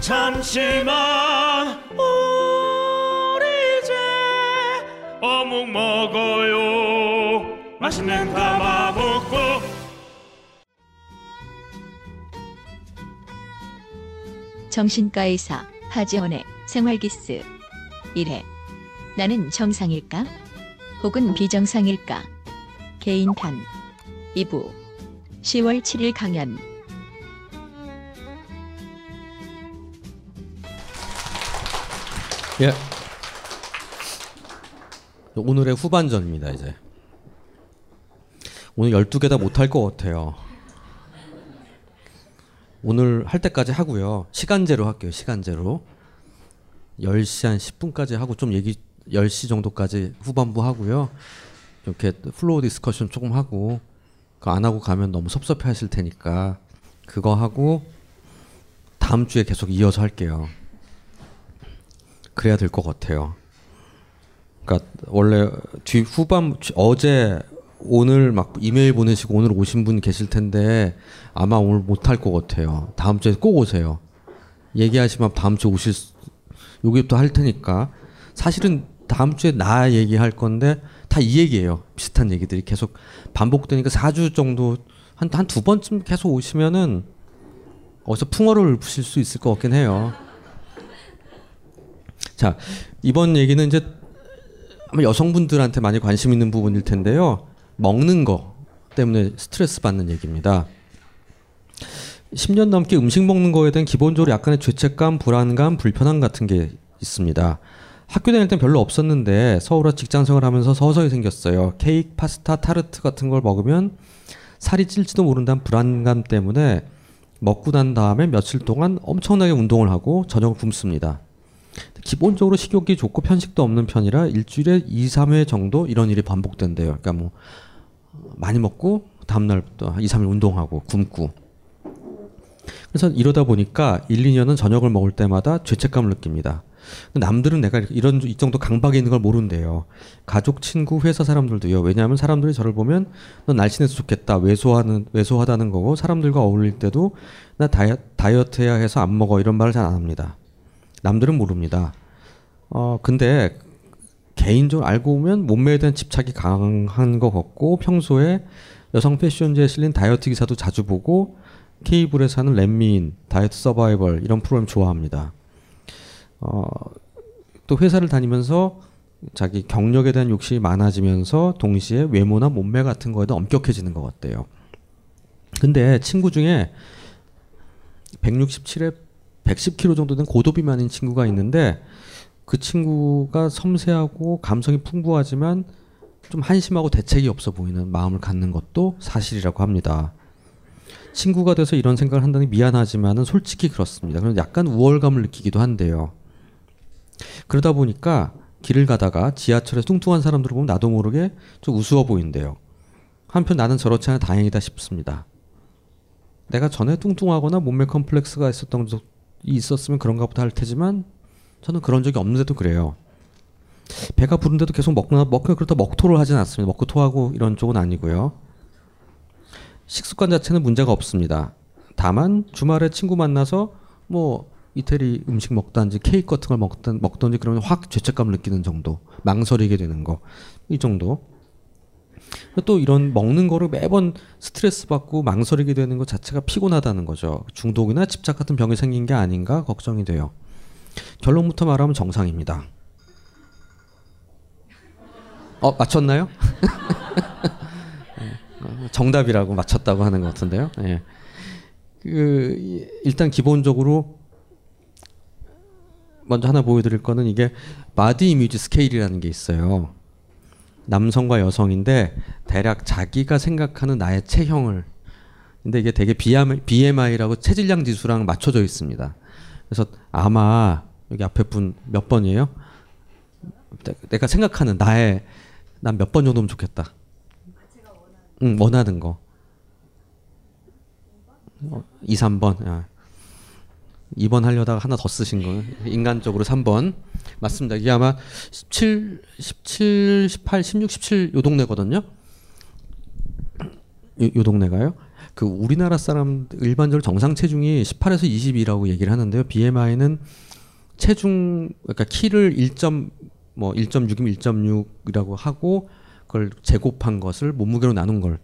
잠시만. 우리 이제 어묵 먹어요. 맛있는 가마먹고. 정신과 의사 하지원의 생활기스. 1회 나는 정상일까? 혹은 비정상일까? 개인편. 2부. 10월 7일 강연 예. 오늘의 후반전입니다, 이제. 오늘 12개 다 못할 것 같아요. 오늘 할 때까지 하고요. 시간제로 할게요, 시간제로. 10시 한 10분까지 하고 좀 얘기 10시 정도까지 후반부 하고요. 이렇게 floor discussion 조금 하고 그거 안 하고 가면 너무 섭섭해 하실 테니까 그거 하고 다음 주에 계속 이어서 할게요. 그래야 될 것 같아요. 그러니까 원래 뒤 후반 어제 오늘 막 이메일 보내시고 오늘 오신 분 계실 텐데 아마 오늘 못 할 것 같아요. 다음 주에 꼭 오세요. 얘기하시면 다음 주에 오실 수, 여기부터 할 테니까 사실은 다음 주에 나 얘기할 건데 다 이 얘기예요. 비슷한 얘기들이 계속 반복되니까 4주 정도 한 한 두 번쯤 계속 오시면은 어디서 풍어를 부실 수 있을 것 같긴 해요. 자 이번 얘기는 이제 아마 여성분들한테 많이 관심 있는 부분일 텐데요. 먹는 거 때문에 스트레스 받는 얘기입니다. 10년 넘게 음식 먹는 거에 대한 기본적으로 약간의 죄책감, 불안감, 불편함 같은 게 있습니다. 학교 다닐 땐 별로 없었는데 서울와 직장 생활하면서 서서히 생겼어요. 케이크, 파스타, 타르트 같은 걸 먹으면 살이 찔지도 모른다는 불안감 때문에 먹고 난 다음에 며칠 동안 엄청나게 운동을 하고 저녁을 굶습니다. 기본적으로 식욕이 좋고 편식도 없는 편이라 일주일에 2, 3회 정도 이런 일이 반복된대요. 그러니까 뭐 많이 먹고 다음 날부터 2, 3일 운동하고 굶고. 그래서 이러다 보니까 1, 2년은 저녁을 먹을 때마다 죄책감을 느낍니다. 남들은 내가 이런 이 정도 강박이 있는 걸 모른대요. 가족, 친구, 회사 사람들도요. 왜냐하면 사람들이 저를 보면 넌 날씬해서 좋겠다. 왜소하는 왜소하다는 거고 사람들과 어울릴 때도 나 다이어, 다이어트해야 해서 안 먹어 이런 말을 잘 안 합니다. 남들은 모릅니다. 어 근데 개인적으로 알고 보면 몸매에 대한 집착이 강한 것 같고 평소에 여성 패션지에 실린 다이어트 기사도 자주 보고 케이블에서 하는 렛미인, 다이어트 서바이벌 이런 프로그램 좋아합니다. 어, 또 회사를 다니면서 자기 경력에 대한 욕심이 많아지면서 동시에 외모나 몸매 같은 거에도 엄격해지는 것 같대요. 근데 친구 중에 167에 110kg 정도 된 고도비만인 친구가 있는데 그 친구가 섬세하고 감성이 풍부하지만 좀 한심하고 대책이 없어 보이는 마음을 갖는 것도 사실이라고 합니다. 친구가 돼서 이런 생각을 한다니 미안하지만은 솔직히 그렇습니다. 그럼 약간 우월감을 느끼기도 한데요. 그러다 보니까 길을 가다가 지하철에서 뚱뚱한 사람들을 보면 나도 모르게 좀 우스워 보인대요. 한편 나는 저렇지 않아 다행이다 싶습니다. 내가 전에 뚱뚱하거나 몸매 컴플렉스가 있었던 있었으면 그런가 보다 할 테지만 저는 그런 적이 없는데도 그래요. 배가 부른데도 계속 먹거나 먹고 그렇다 먹토를 하진 않습니다. 먹고 토하고 이런 쪽은 아니고요. 식습관 자체는 문제가 없습니다. 다만 주말에 친구 만나서 뭐 이태리 음식 먹든지 케이크 같은 걸 먹든 먹든지 그러면 확 죄책감을 느끼는 정도, 망설이게 되는 거 이 정도. 또 이런 먹는 거를 매번 스트레스 받고 망설이게 되는 것 자체가 피곤하다는 거죠. 중독이나 집착 같은 병이 생긴 게 아닌가 걱정이 돼요. 결론부터 말하면 정상입니다. 어 맞췄나요? 어, 정답이라고 맞췄다고 하는 것 같은데요. 예. 그 일단 기본적으로 먼저 하나 보여드릴 거는 이게 body image scale이라는 게 있어요. 남성과 여성인데 대략 자기가 생각하는 나의 체형을 근데 이게 되게 BMI라고 체질량 지수랑 맞춰져 있습니다. 그래서 아마 여기 앞에 분 몇 번이에요? 내가 생각하는 나의 난 몇 번 정도면 좋겠다. 응, 원하는 거. 2, 3번. 야. 2번 하려다가 하나 더 쓰신 거예요. 인간적으로 3번. 맞습니다. 이게 아마 17, 17, 18, 16, 17 요 동네거든요. 요, 요 동네가요. 그 우리나라 사람 일반적으로 정상 체중이 18에서 22라고 얘기를 하는데요. BMI는 체중 그러니까 키를 1. 뭐 1.6이면 1.6이라고 하고 그걸 제곱한 것을 몸무게로 나눈 걸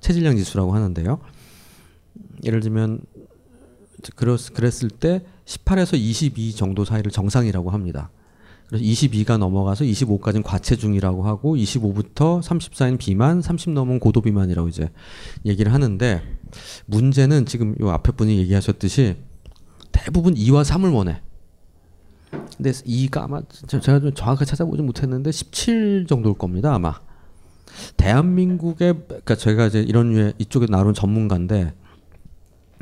체질량 지수라고 하는데요. 예를 들면 그랬을 때 18에서 22 정도 사이를 정상이라고 합니다. 그래서 22가 넘어가서 25까지는 과체중이라고 하고 25부터 30 사이는 비만, 30 넘으면 고도 비만이라고 이제 얘기를 하는데 문제는 지금 요 앞에 분이 얘기하셨듯이 대부분 2와 3을 원해. 근데 2가 아마 제가 좀 정확하게 찾아보지 못했는데 17 정도일 겁니다 아마. 대한민국의 그러니까 제가 이제 이런 류의 이쪽에 나온 전문가인데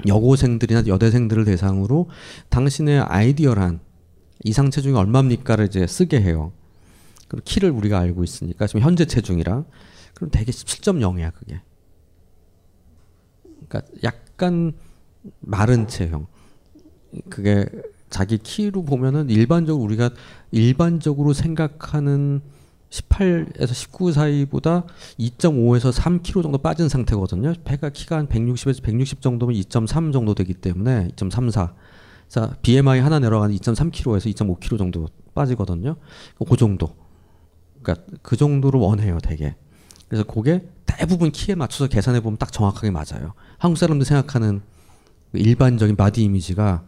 여고생들이나 여대생들을 대상으로 당신의 아이디어란 이상 체중이 얼마입니까를 이제 쓰게 해요. 그리고 키를 우리가 알고 있으니까 지금 현재 체중이랑 그럼 대개 17.0이야 그게. 그러니까 약간 마른 체형. 그게 자기 키로 보면은 일반적으로 우리가 일반적으로 생각하는 18에서 19 사이보다 2.5에서 3kg 정도 빠진 상태거든요. 배가 키가 한 160에서 160 정도면 2.3 정도 되기 때문에 2.34. 자, BMI 하나 내려가는 2.3kg에서 2.5kg 정도 빠지거든요. 그 정도. 그러니까 그 정도로 원해요, 되게. 그래서 그게 대부분 키에 맞춰서 계산해 보면 딱 정확하게 맞아요. 한국 사람들 생각하는 그 일반적인 body image가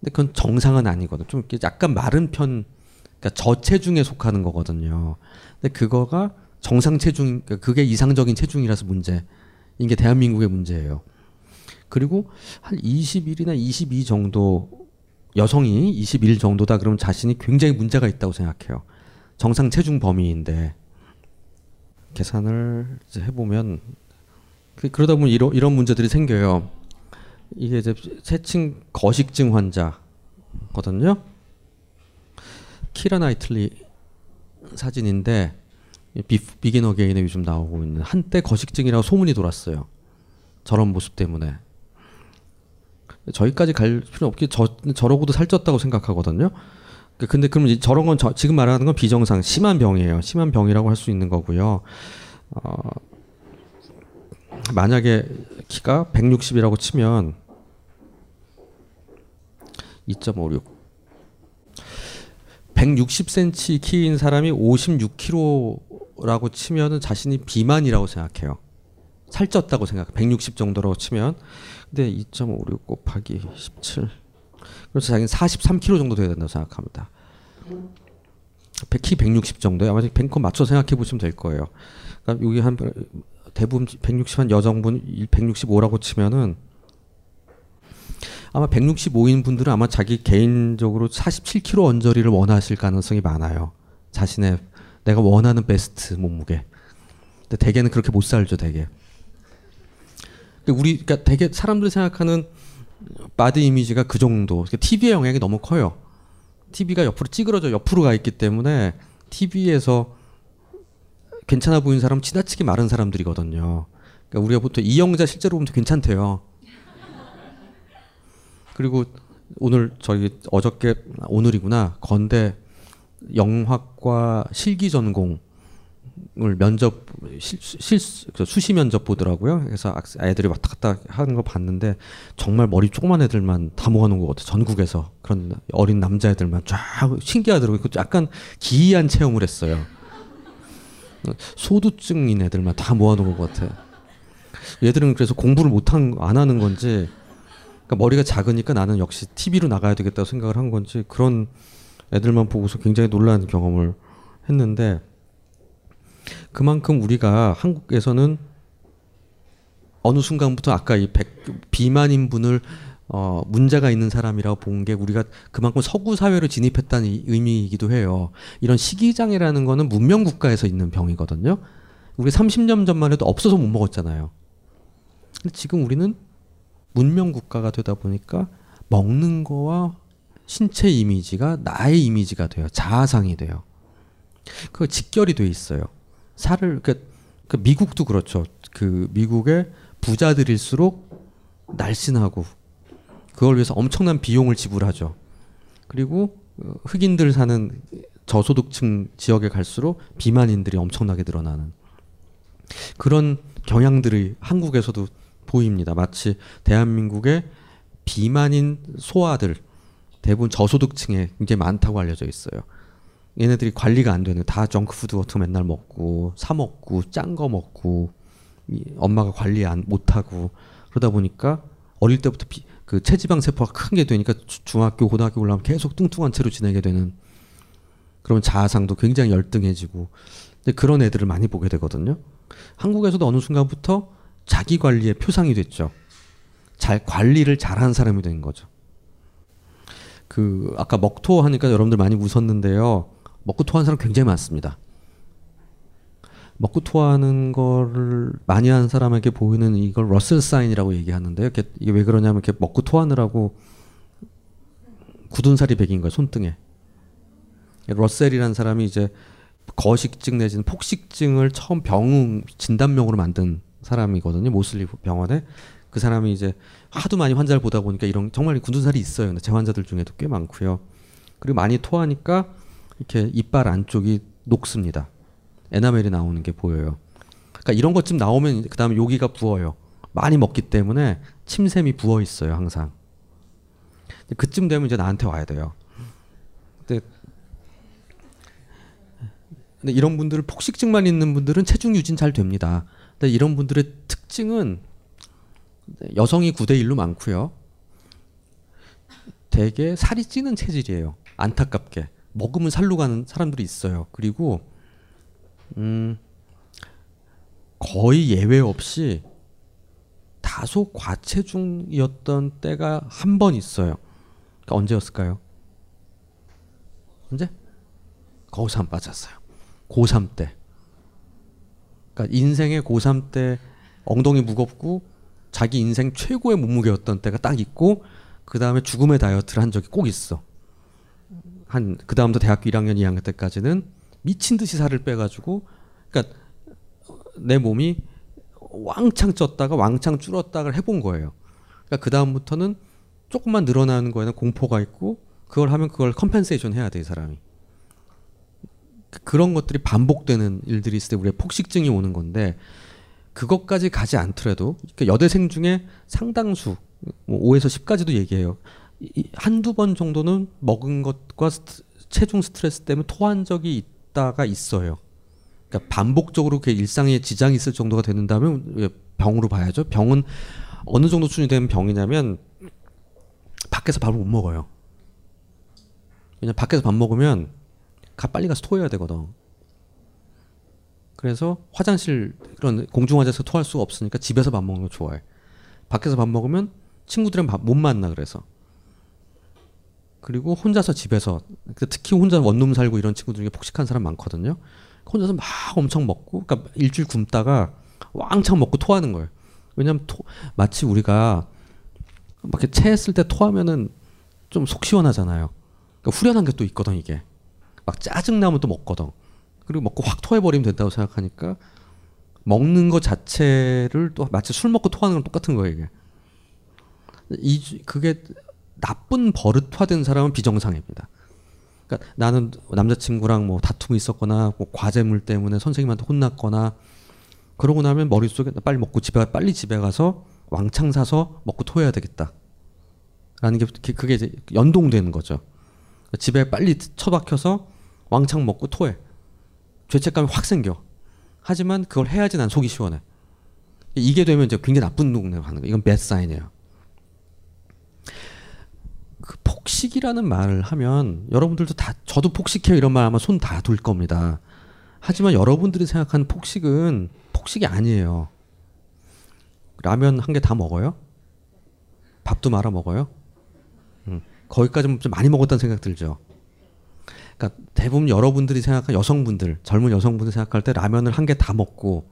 근데 그건 정상은 아니거든. 좀 약간 마른 편 그러니까 저체중에 속하는 거거든요. 근데 그거가 정상 체중, 그러니까 그게 이상적인 체중이라서 문제. 이게 대한민국의 문제예요. 그리고 한 21이나 22 정도 여성이 21 정도다 그러면 자신이 굉장히 문제가 있다고 생각해요. 정상 체중 범위인데 계산을 해보면 그, 그러다 보면 이런 이런 문제들이 생겨요. 이게 이제 세층 거식증 환자거든요. 키라 나이틀리 사진인데 비, 비긴 어게인에 요즘 나오고 있는 한때 거식증이라고 소문이 돌았어요. 저런 모습 때문에. 저희까지 갈 필요 없게 저 저러고도 살쪘다고 생각하거든요. 그, 근데 그럼 저런 건 저, 지금 말하는 건 비정상 심한 병이에요. 심한 병이라고 할 수 있는 거고요. 어, 만약에 키가 160이라고 치면 2.56 160cm 키인 사람이 56kg라고 치면은 자신이 비만이라고 생각해요. 살쪘다고 생각. 160 정도라고 치면. 근데 2.56 곱하기 17. 그래서 자기는 43kg 정도 돼야 된다고 생각합니다. 키 160 정도요. 아마 뱅커 맞춰 생각해 보시면 될 거예요. 그러니까 여기 한 대부분 160한 여성분 165라고 치면은 아마 165인 분들은 아마 자기 개인적으로 47kg 언저리를 원하실 가능성이 많아요. 자신의 내가 원하는 베스트 몸무게. 근데 대개는 그렇게 못 살죠, 대개. 우리 그러니까 대개 사람들이 생각하는 body image가 그 정도. TV의 그러니까 영향이 너무 커요. TV가 옆으로 찌그러져 옆으로 가 있기 때문에 TV에서 괜찮아 보이는 사람 지나치게 마른 사람들이거든요. 그러니까 우리가 보통 이영자 실제로 보면 괜찮대요. 그리고 오늘 저희 어저께 오늘이구나 건대 영화과 실기 전공을 면접 실, 실 수시 면접 보더라고요. 그래서 애들이 왔다 갔다 하는 거 봤는데 정말 머리 조그만 애들만 다 모아놓은 것 같아. 전국에서 그런 어린 남자 애들만 쫙 신기하더라고요. 약간 기이한 체험을 했어요. 소두증인 애들만 다 모아놓은 것 같아. 얘들은 그래서 공부를 못한 안 하는 건지 그러니까 머리가 작으니까 나는 역시 TV로 나가야 되겠다고 생각을 한 건지 그런 애들만 보고서 굉장히 놀란 경험을 했는데 그만큼 우리가 한국에서는 어느 순간부터 아까 이 백, 비만인 분을 어, 문제가 있는 사람이라고 본 게 우리가 그만큼 서구 사회로 진입했다는 의미이기도 해요. 이런 식이장애라는 거는 문명 국가에서 있는 병이거든요. 우리 30년 전만 해도 없어서 못 먹었잖아요. 근데 지금 우리는 문명 국가가 되다 보니까 먹는 거와 신체 이미지가 나의 이미지가 돼요. 자아상이 돼요. 그 직결이 돼 있어요. 살을 그, 그 미국도 그렇죠. 그 미국의 부자들일수록 날씬하고 그걸 위해서 엄청난 비용을 지불하죠. 그리고 어, 흑인들 사는 저소득층 지역에 갈수록 비만인들이 엄청나게 늘어나는 그런 경향들이 한국에서도 보입니다. 마치 대한민국의 비만인 소아들 대부분 저소득층에 굉장히 많다고 알려져 있어요. 얘네들이 관리가 안 되는 다 정크푸드 같은 거 맨날 먹고 사 먹고 짠 거 먹고 엄마가 관리 안 못하고 그러다 보니까 어릴 때부터 비, 그 체지방 세포가 큰 게 되니까 중학교 고등학교 올라가면 계속 뚱뚱한 채로 지내게 되는 그러면 자아상도 굉장히 열등해지고 그런 애들을 많이 보게 되거든요. 한국에서도 어느 순간부터 자기 관리의 표상이 됐죠. 잘 관리를 잘하는 사람이 된 거죠. 그 아까 먹토 하니까 여러분들 많이 웃었는데요. 먹고 토하는 사람 굉장히 많습니다. 먹고 토하는 거를 많이 하는 사람에게 보이는 이걸 러셀 사인이라고 얘기하는데요. 이게 왜 그러냐면 이렇게 먹고 토하느라고 굳은 살이 배긴 거예요. 손등에. 러셀이라는 사람이 이제 거식증 내지는 폭식증을 처음 병 진단명으로 만든 사람이거든요. 모슬리 병원에 그 사람이 이제 하도 많이 환자를 보다 보니까 이런 정말 굳은 살이 있어요. 근데 제 환자들 중에도 꽤 많고요. 그리고 많이 토하니까 이렇게 이빨 안쪽이 녹습니다. 에나멜이 나오는 게 보여요. 그러니까 이런 것좀 나오면 그다음에 여기가 부어요. 많이 먹기 때문에 침샘이 부어 있어요, 항상. 그쯤 되면 이제 나한테 와야 돼요. 근데, 근데 이런 분들 폭식증만 있는 분들은 체중 유지는 잘 됩니다. 근데 이런 분들의 특징은 여성이 9대 1로 많고요. 대개 살이 찌는 체질이에요. 안타깝게. 먹으면 살로 가는 사람들이 있어요. 그리고 음 거의 예외 없이 다소 과체중이었던 때가 한 번 있어요. 그러니까 언제였을까요? 언제? 고3 빠졌어요. 고3 때. 그러니까 인생의 고3 때 엉덩이 무겁고 자기 인생 최고의 몸무게였던 때가 딱 있고 그 다음에 죽음의 다이어트를 한 적이 꼭 있어. 한 그 다음부터 대학교 1학년, 2학년 때까지는 미친 듯이 살을 빼가지고, 그러니까 내 몸이 왕창 쪘다가 왕창 줄었다가 해본 거예요. 그러니까 그 다음부터는 조금만 늘어나는 거에는 공포가 있고 그걸 하면 그걸 compensation 해야 돼 이 사람이. 그런 것들이 반복되는 일들이 있을 때 우리의 폭식증이 오는 건데 그것까지 가지 않더라도 그러니까 여대생 중에 상당수 뭐 5에서 10까지도 얘기해요. 한두 번 정도는 먹은 것과 체중 스트레스 때문에 토한 적이 있다가 있어요. 그러니까 반복적으로 그 일상에 지장이 있을 정도가 되는다면 병으로 봐야죠. 병은 어느 정도 수준이 되면 병이냐면 밖에서 밥을 못 먹어요. 왜냐 면 밖에서 밥 먹으면 가 빨리 가서 토해야 되거든. 그래서 화장실 그런 공중 화장에서 토할 수가 없으니까 집에서 밥 먹는 거 좋아해. 밖에서 밥 먹으면 친구들이랑 밥 못 만나 그래서. 그리고 혼자서 집에서 그 특히 혼자 원룸 살고 이런 친구들 중에 폭식한 사람 많거든요. 혼자서 막 엄청 먹고 그러니까 일주일 굶다가 왕창 먹고 토하는 거예요. 왜냐하면 토, 마치 우리가 막 이렇게 체했을 때 토하면은 좀 속 시원하잖아요. 그러니까 후련한 게 또 있거든 이게. 막 짜증 나면 또 먹거든. 그리고 먹고 확 토해버리면 된다고 생각하니까 먹는 것 자체를 또 마치 술 먹고 토하는 건 똑같은 거예요 이게. 이 그게 나쁜 버릇화된 사람은 비정상입니다. 그러니까 나는 남자친구랑 뭐 다툼이 있었거나 뭐 과제물 때문에 선생님한테 혼났거나 그러고 나면 머릿속에 빨리 먹고 집에 빨리 집에 가서 왕창 사서 먹고 토해야 되겠다. 라는 게 그게 이제 연동되는 거죠. 집에 빨리 처박혀서 왕창 먹고 토해. 죄책감이 확 생겨. 하지만 그걸 해야지 난 속이 시원해. 이게 되면 이제 굉장히 나쁜 동네로 가는 거예요. 이건 배드 사인이에요. 그 폭식이라는 말을 하면 여러분들도 다 저도 폭식해요 이런 말 하면 손다돌 겁니다. 하지만 여러분들이 생각하는 폭식은 폭식이 아니에요. 라면 한 개 다 먹어요? 밥도 말아 먹어요? 음, 거기까지 좀 많이 먹었다는 생각 들죠. 그러니까 대부분 여러분들이 생각한 여성분들, 젊은 여성분들 생각할 때 라면을 한 개 다 먹고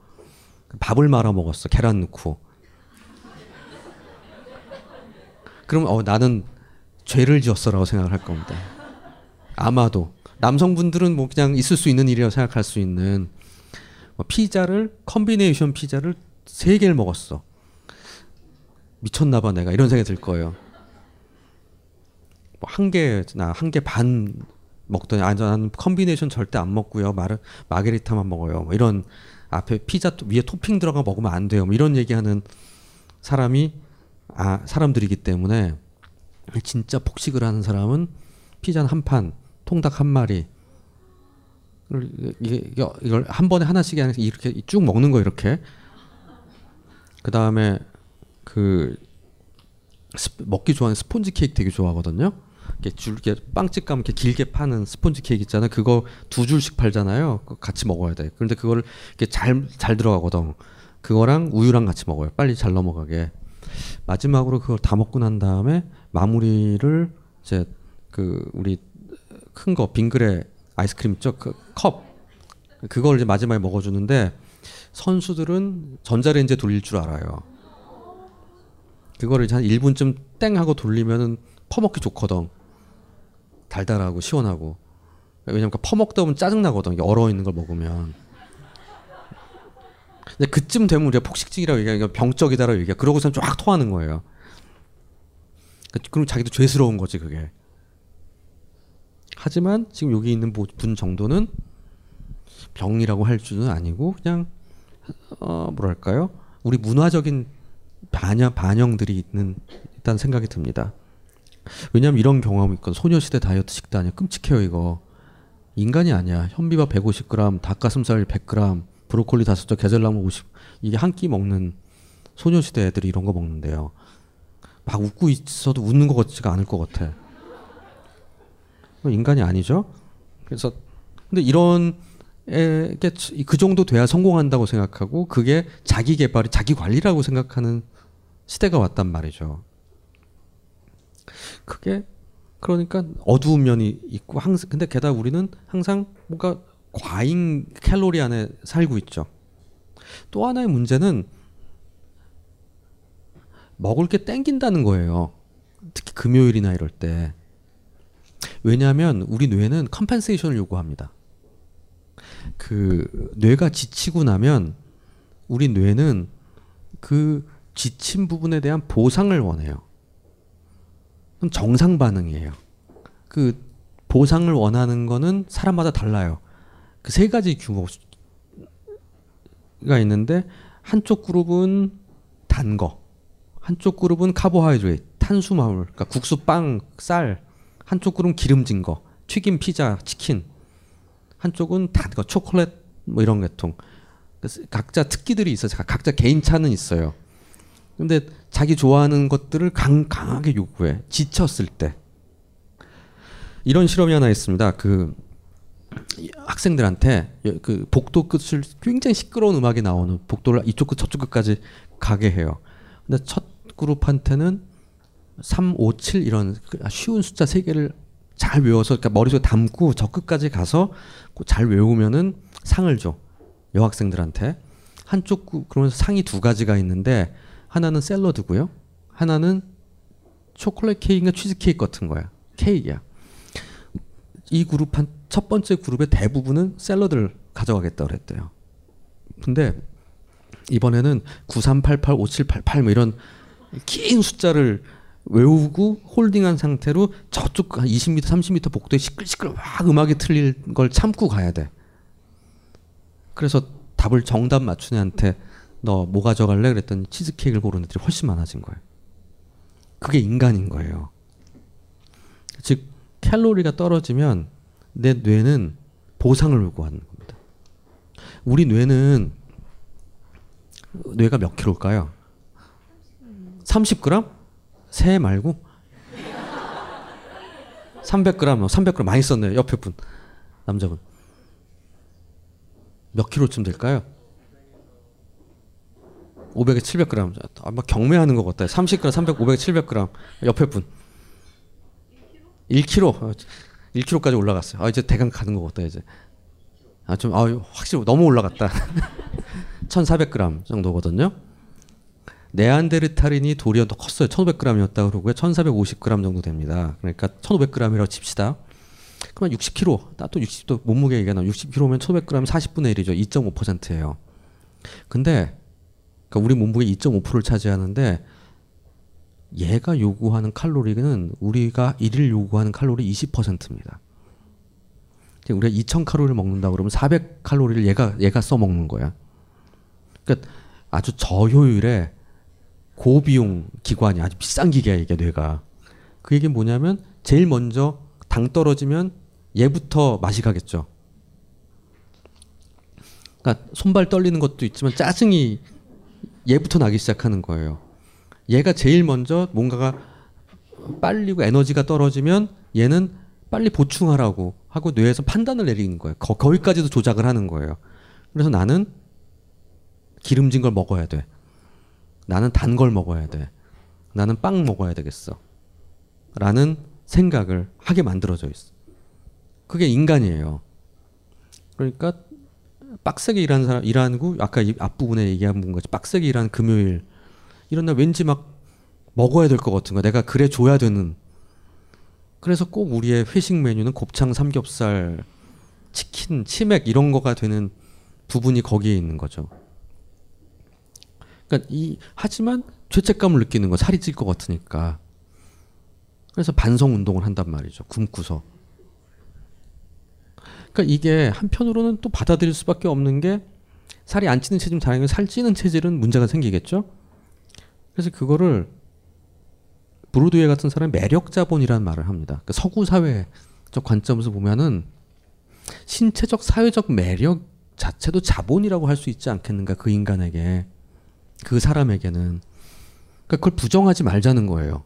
밥을 말아 먹었어. 계란 넣고. 그럼 어, 나는 죄를 지었어라고 생각을 할 겁니다. 아마도 남성분들은 뭐 그냥 있을 수 있는 일이라고 생각할 수 있는 뭐 피자를 combination 피자를 세 개를 먹었어. 미쳤나 봐 내가 이런 생각이 들 거예요. 뭐 한 개나 한 개 반 먹더니 아 저는 combination 절대 안 먹고요. 마르 마게리타만 먹어요. 뭐 이런 앞에 피자 위에 토핑 들어가 먹으면 안 돼요. 뭐 이런 얘기하는 사람이 아 사람들이기 때문에 진짜 폭식을 하는 사람은 피자 한 판, 통닭 한 마리 이게 이걸 한 번에 하나씩 아니라 이렇게 쭉 먹는 거 이렇게. 그 다음에 그 먹기 좋아하는 스폰지 케이크 되게 좋아하거든요. 이렇게 줄게 빵집 가면 이렇게 길게 파는 스폰지 케이크 있잖아요. 그거 두 줄씩 팔잖아요. 같이 먹어야 돼. 그런데 그걸 이렇게 잘 잘 들어가거든. 그거랑 우유랑 같이 먹어요. 빨리 잘 넘어가게. 마지막으로 그걸 다 먹고 난 다음에 마무리를 이제 그 우리 큰 거 빙그레 아이스크림 있죠? 그 컵. 그걸 이제 마지막에 먹어 주는데 선수들은 전자레인지에 돌릴 줄 알아요. 그거를 한 1분쯤 땡 하고 돌리면은 퍼먹기 좋거든. 달달하고 시원하고. 왜냐면 퍼먹다 보면 짜증나거든. 얼어 있는 걸 먹으면. 근데 그쯤 되면 우리가 폭식증이라고 얘기하니까 병적이다라고 얘기해. 그러고서 쫙 토하는 거예요. 그럼 자기도 죄스러운 거지 그게. 하지만 지금 여기 있는 분 정도는 병이라고 할 줄은 아니고 그냥 어 뭐랄까요? 우리 문화적인 반영 반영들이 있는 일단 생각이 듭니다. 왜냐하면 이런 경험이 있건 소녀시대 다이어트 식단이야. 끔찍해요 이거. 인간이 아니야. 현미밥 150g 닭가슴살 100g 브로콜리 다섯 점 계절나무 50 이게 한 끼 먹는 소녀시대 애들이 이런 거 먹는데요. 막 웃고 있어도 웃는 것 같지가 않을 것 같아. 인간이 아니죠? 그래서 근데 이런 그 정도 돼야 성공한다고 생각하고 그게 자기 개발이 자기 관리라고 생각하는 시대가 왔단 말이죠. 그게 그러니까 어두운 면이 있고 항상 근데 게다가 우리는 항상 뭔가 과잉 칼로리 안에 살고 있죠. 또 하나의 문제는 먹을 게 땡긴다는 거예요. 특히 금요일이나 이럴 때. 왜냐하면 우리 뇌는 compensation을 요구합니다. 그 뇌가 지치고 나면 우리 뇌는 그 지친 부분에 대한 보상을 원해요. 정상 반응이에요. 그 보상을 원하는 거는 사람마다 달라요. 그 세 가지 규모가 있는데 한쪽 그룹은 단 거, 한쪽 그룹은 carbohydrate, 탄수화물, 그러니까 국수, 빵, 쌀, 한쪽 그룹은 기름진 거, 튀김 피자 치킨 한쪽은 단 거 초콜릿 뭐 이런 계통 각자 특기들이 있어서 각- 각자 개인 차는 있어요. 근데 자기 좋아하는 것들을 강, 강하게 요구해 지쳤을 때 이런 실험이 하나 있습니다. 그이 학생들한테 여- 그 복도 끝을 굉장히 시끄러운 음악이 나오는 복도를 이쪽 끝 저쪽 끝까지 가게 해요. 근데 첫 그룹한테는 3, 5, 7 이런 그 쉬운 숫자 세 개를 잘 외워서 그러니까 머릿속에 담고 저 끝까지 가서 그잘 외우면은 상을 줘. 여학생들한테. 한쪽 구- 그러면서 상이 두 가지가 있는데 하나는 샐러드고요. 하나는 초콜릿 케이크나 치즈 케이크 같은 거야. 케이크야. 이 그룹 한 첫 번째 그룹의 대부분은 샐러드를 가져가겠다 그랬대요. 근데 이번에는 9388, 5788 뭐 이런 긴 숫자를 외우고 홀딩한 상태로 저쪽 한 20m, 30m 복도에 시끌시끌 막 음악이 틀릴 걸 참고 가야 돼. 그래서 답을 정답 맞춘 애한테 너 뭐 가져갈래? 그랬더니 치즈케이크를 고른 애들이 훨씬 많아진 거예요. 그게 인간인 거예요. 즉 칼로리가 떨어지면 내 뇌는 보상을 요구하는 겁니다. 우리 뇌는 뇌가 몇 킬로일까요? 30g? 새 말고 300g, 300g 많이 썼네요. 옆에 분 남자분 몇 킬로쯤 될까요? 500에 700g. 아마 경매하는 것 같다. 30g, 300, 500에 700g. 옆에 분 1kg. 1kg까지 올라갔어요. 아 이제 대강 가는 것 같다 이제. 아 좀 아 확실히 너무 올라갔다. 1,400g 정도거든요. 네안데르탈인이 도리어 더 컸어요. 1,500g이었다 그러고요. 1,450g 정도 됩니다. 그러니까 1,500g이라고 칩시다. 그러면 60kg. 나또 60도 몸무게 얘기가 나. 60kg면 1,500g 40분의 1이죠. 2.5%예요. 근데 그러니까 우리 몸무게 2.5%를 차지하는데 얘가 요구하는 칼로리는 우리가 일일 요구하는 칼로리 20%입니다. 우리가 2,000 칼로리를 먹는다 그러면 400 칼로리를 얘가 얘가 써 먹는 거야. 그러니까 아주 저효율의 고비용 기관이 아주 비싼 기계야 이게 뇌가. 그 얘기 뭐냐면 제일 먼저 당 떨어지면 얘부터 맛이 가겠죠. 그러니까 손발 떨리는 것도 있지만 짜증이 얘부터 나기 시작하는 거예요. 얘가 제일 먼저 뭔가가 빨리고 에너지가 떨어지면 얘는 빨리 보충하라고 하고 뇌에서 판단을 내리는 거예요. 거, 거기까지도 조작을 하는 거예요. 그래서 나는 기름진 걸 먹어야 돼. 나는 단 걸 먹어야 돼. 나는 빵 먹어야 되겠어. 라는 생각을 하게 만들어져 있어. 그게 인간이에요. 그러니까 빡세게 일하는 사람 일하고 아까 이 앞부분에 얘기한 분 같이 빡세게 일하는 금요일 이런 날 왠지 막 먹어야 될 것 같은 거 내가 그래 줘야 되는 그래서 꼭 우리의 회식 메뉴는 곱창 삼겹살 치킨 치맥 이런 거가 되는 부분이 거기에 있는 거죠. 그러니까 이 하지만 죄책감을 느끼는 거 살이 찔 것 같으니까 그래서 반성 운동을 한단 말이죠. 굶고서. 그러니까 이게 한편으로는 또 받아들일 수밖에 없는 게 살이 안 찌는 체질 다행히 살 찌는 체질은 문제가 생기겠죠. 그래서 그거를 브루드웨 같은 사람이 매력 자본이라는 말을 합니다. 그러니까 서구 사회적 관점에서 보면은 신체적 사회적 매력 자체도 자본이라고 할 수 있지 않겠는가 그 인간에게 그 사람에게는 그러니까 그걸 부정하지 말자는 거예요.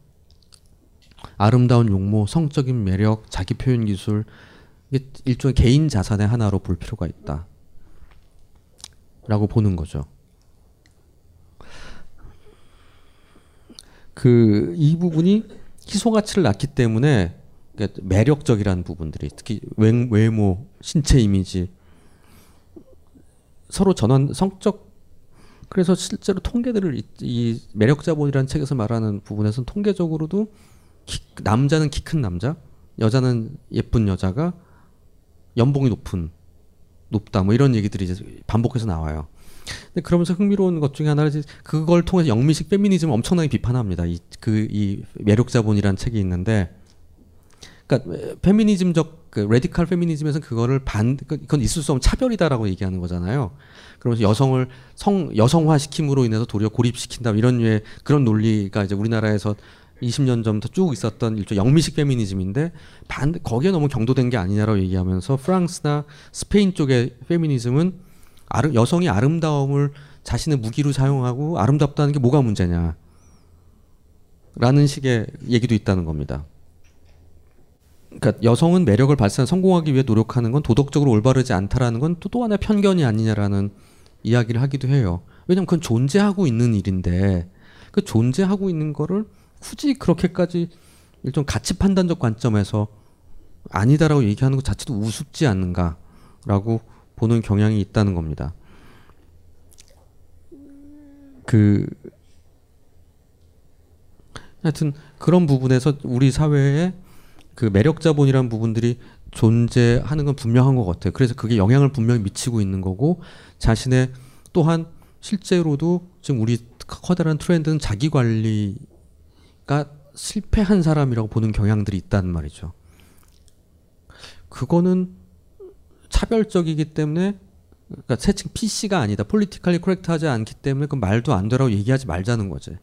아름다운 용모, 성적인 매력, 자기 표현 기술 이게 일종의 개인 자산의 하나로 볼 필요가 있다. 라고 보는 거죠. 그 이 부분이 희소 가치를 낳기 때문에 매력적이라는 부분들이 특히 외, 외모, 신체 이미지 서로 전환 성적 그래서 실제로 통계들을 이, 이 매력 자본이라는 책에서 말하는 부분에서는 통계적으로도 키, 남자는 키 큰 남자, 여자는 예쁜 여자가 연봉이 높은 높다 뭐 이런 얘기들이 이제 반복해서 나와요. 근데 그러면서 흥미로운 것 중에 하나는 그걸 통해서 영미식 페미니즘을 엄청나게 비판합니다. 이 그이 매력 자본이라는 책이 있는데 그러니까 페미니즘적 그 레디칼 페미니즘에서는 그거를 반 그건 있을 수 없는 차별이다라고 얘기하는 거잖아요. 그러면서 여성을 성 여성화 시킴으로 인해서 도리어 고립시킨다 이런 류의 그런 논리가 이제 우리나라에서 20년 전부터 쭉 있었던 일종 영미식 페미니즘인데 반 거기에 너무 경도된 게 아니냐라고 얘기하면서 프랑스나 스페인 쪽의 페미니즘은 아름, 여성이 아름다움을 자신의 무기로 사용하고 아름답다는 게 뭐가 문제냐 라는 식의 얘기도 있다는 겁니다. 그러니까 여성은 매력을 발산 성공하기 위해 노력하는 건 도덕적으로 올바르지 않다라는 건 또 또 하나의 편견이 아니냐라는 이야기를 하기도 해요. 왜냐면 그건 존재하고 있는 일인데 그 존재하고 있는 거를 굳이 그렇게까지 일종 가치 판단적 관점에서 아니다라고 얘기하는 것 자체도 우습지 않는가라고 보는 경향이 있다는 겁니다. 그 하여튼 그런 부분에서 우리 사회에 그 매력 자본이라는 부분들이 존재하는 건 분명한 것 같아요. 그래서 그게 영향을 분명히 미치고 있는 거고 자신의 또한 실제로도 지금 우리 커다란 트렌드는 자기 관리 가 실패한 사람이라고 보는 경향들이 있다는 말이죠. 그거는 차별적이기 때문에 그러니까 세칭 PC가 아니다. politically correct하지 않기 때문에 그 말도 안 되라고 얘기하지 말자는 거지.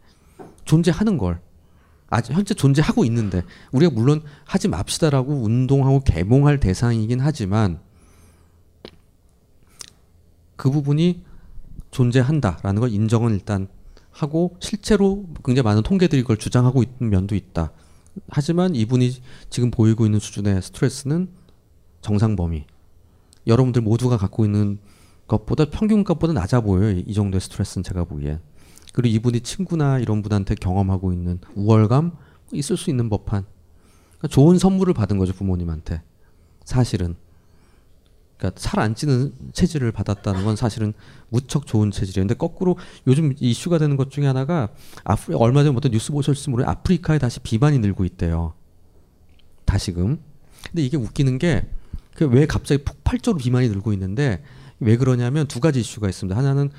존재하는 걸. 아직 현재 존재하고 있는데 우리가 물론 하지 맙시다라고 운동하고 계몽할 대상이긴 하지만 그 부분이 존재한다라는 걸 인정은 일단 하고 실제로 굉장히 많은 통계들이 그걸 주장하고 있는 면도 있다. 하지만 이분이 지금 보이고 있는 수준의 스트레스는 정상 범위. 여러분들 모두가 갖고 있는 것보다 평균값보다 낮아 보여요. 이 정도의 스트레스는 제가 보기엔. 그리고 이분이 친구나 이런 분한테 경험하고 있는 우월감 있을 수 있는 법한 그러니까 좋은 선물을 받은 거죠 부모님한테 사실은 그러니까 살 안 찌는 체질을 받았다는 건 사실은 무척 좋은 체질이에요. 근데 거꾸로 요즘 이슈가 되는 것 중에 하나가 아프리 얼마 전에 어떤 뉴스 보셨을지 모르 아프리카에 다시 비만이 늘고 있대요. 다시금. 근데 이게 웃기는 게그왜 갑자기 폭발적으로 비만이 늘고 있는데 왜 그러냐면 두 가지 이슈가 있습니다. 하나는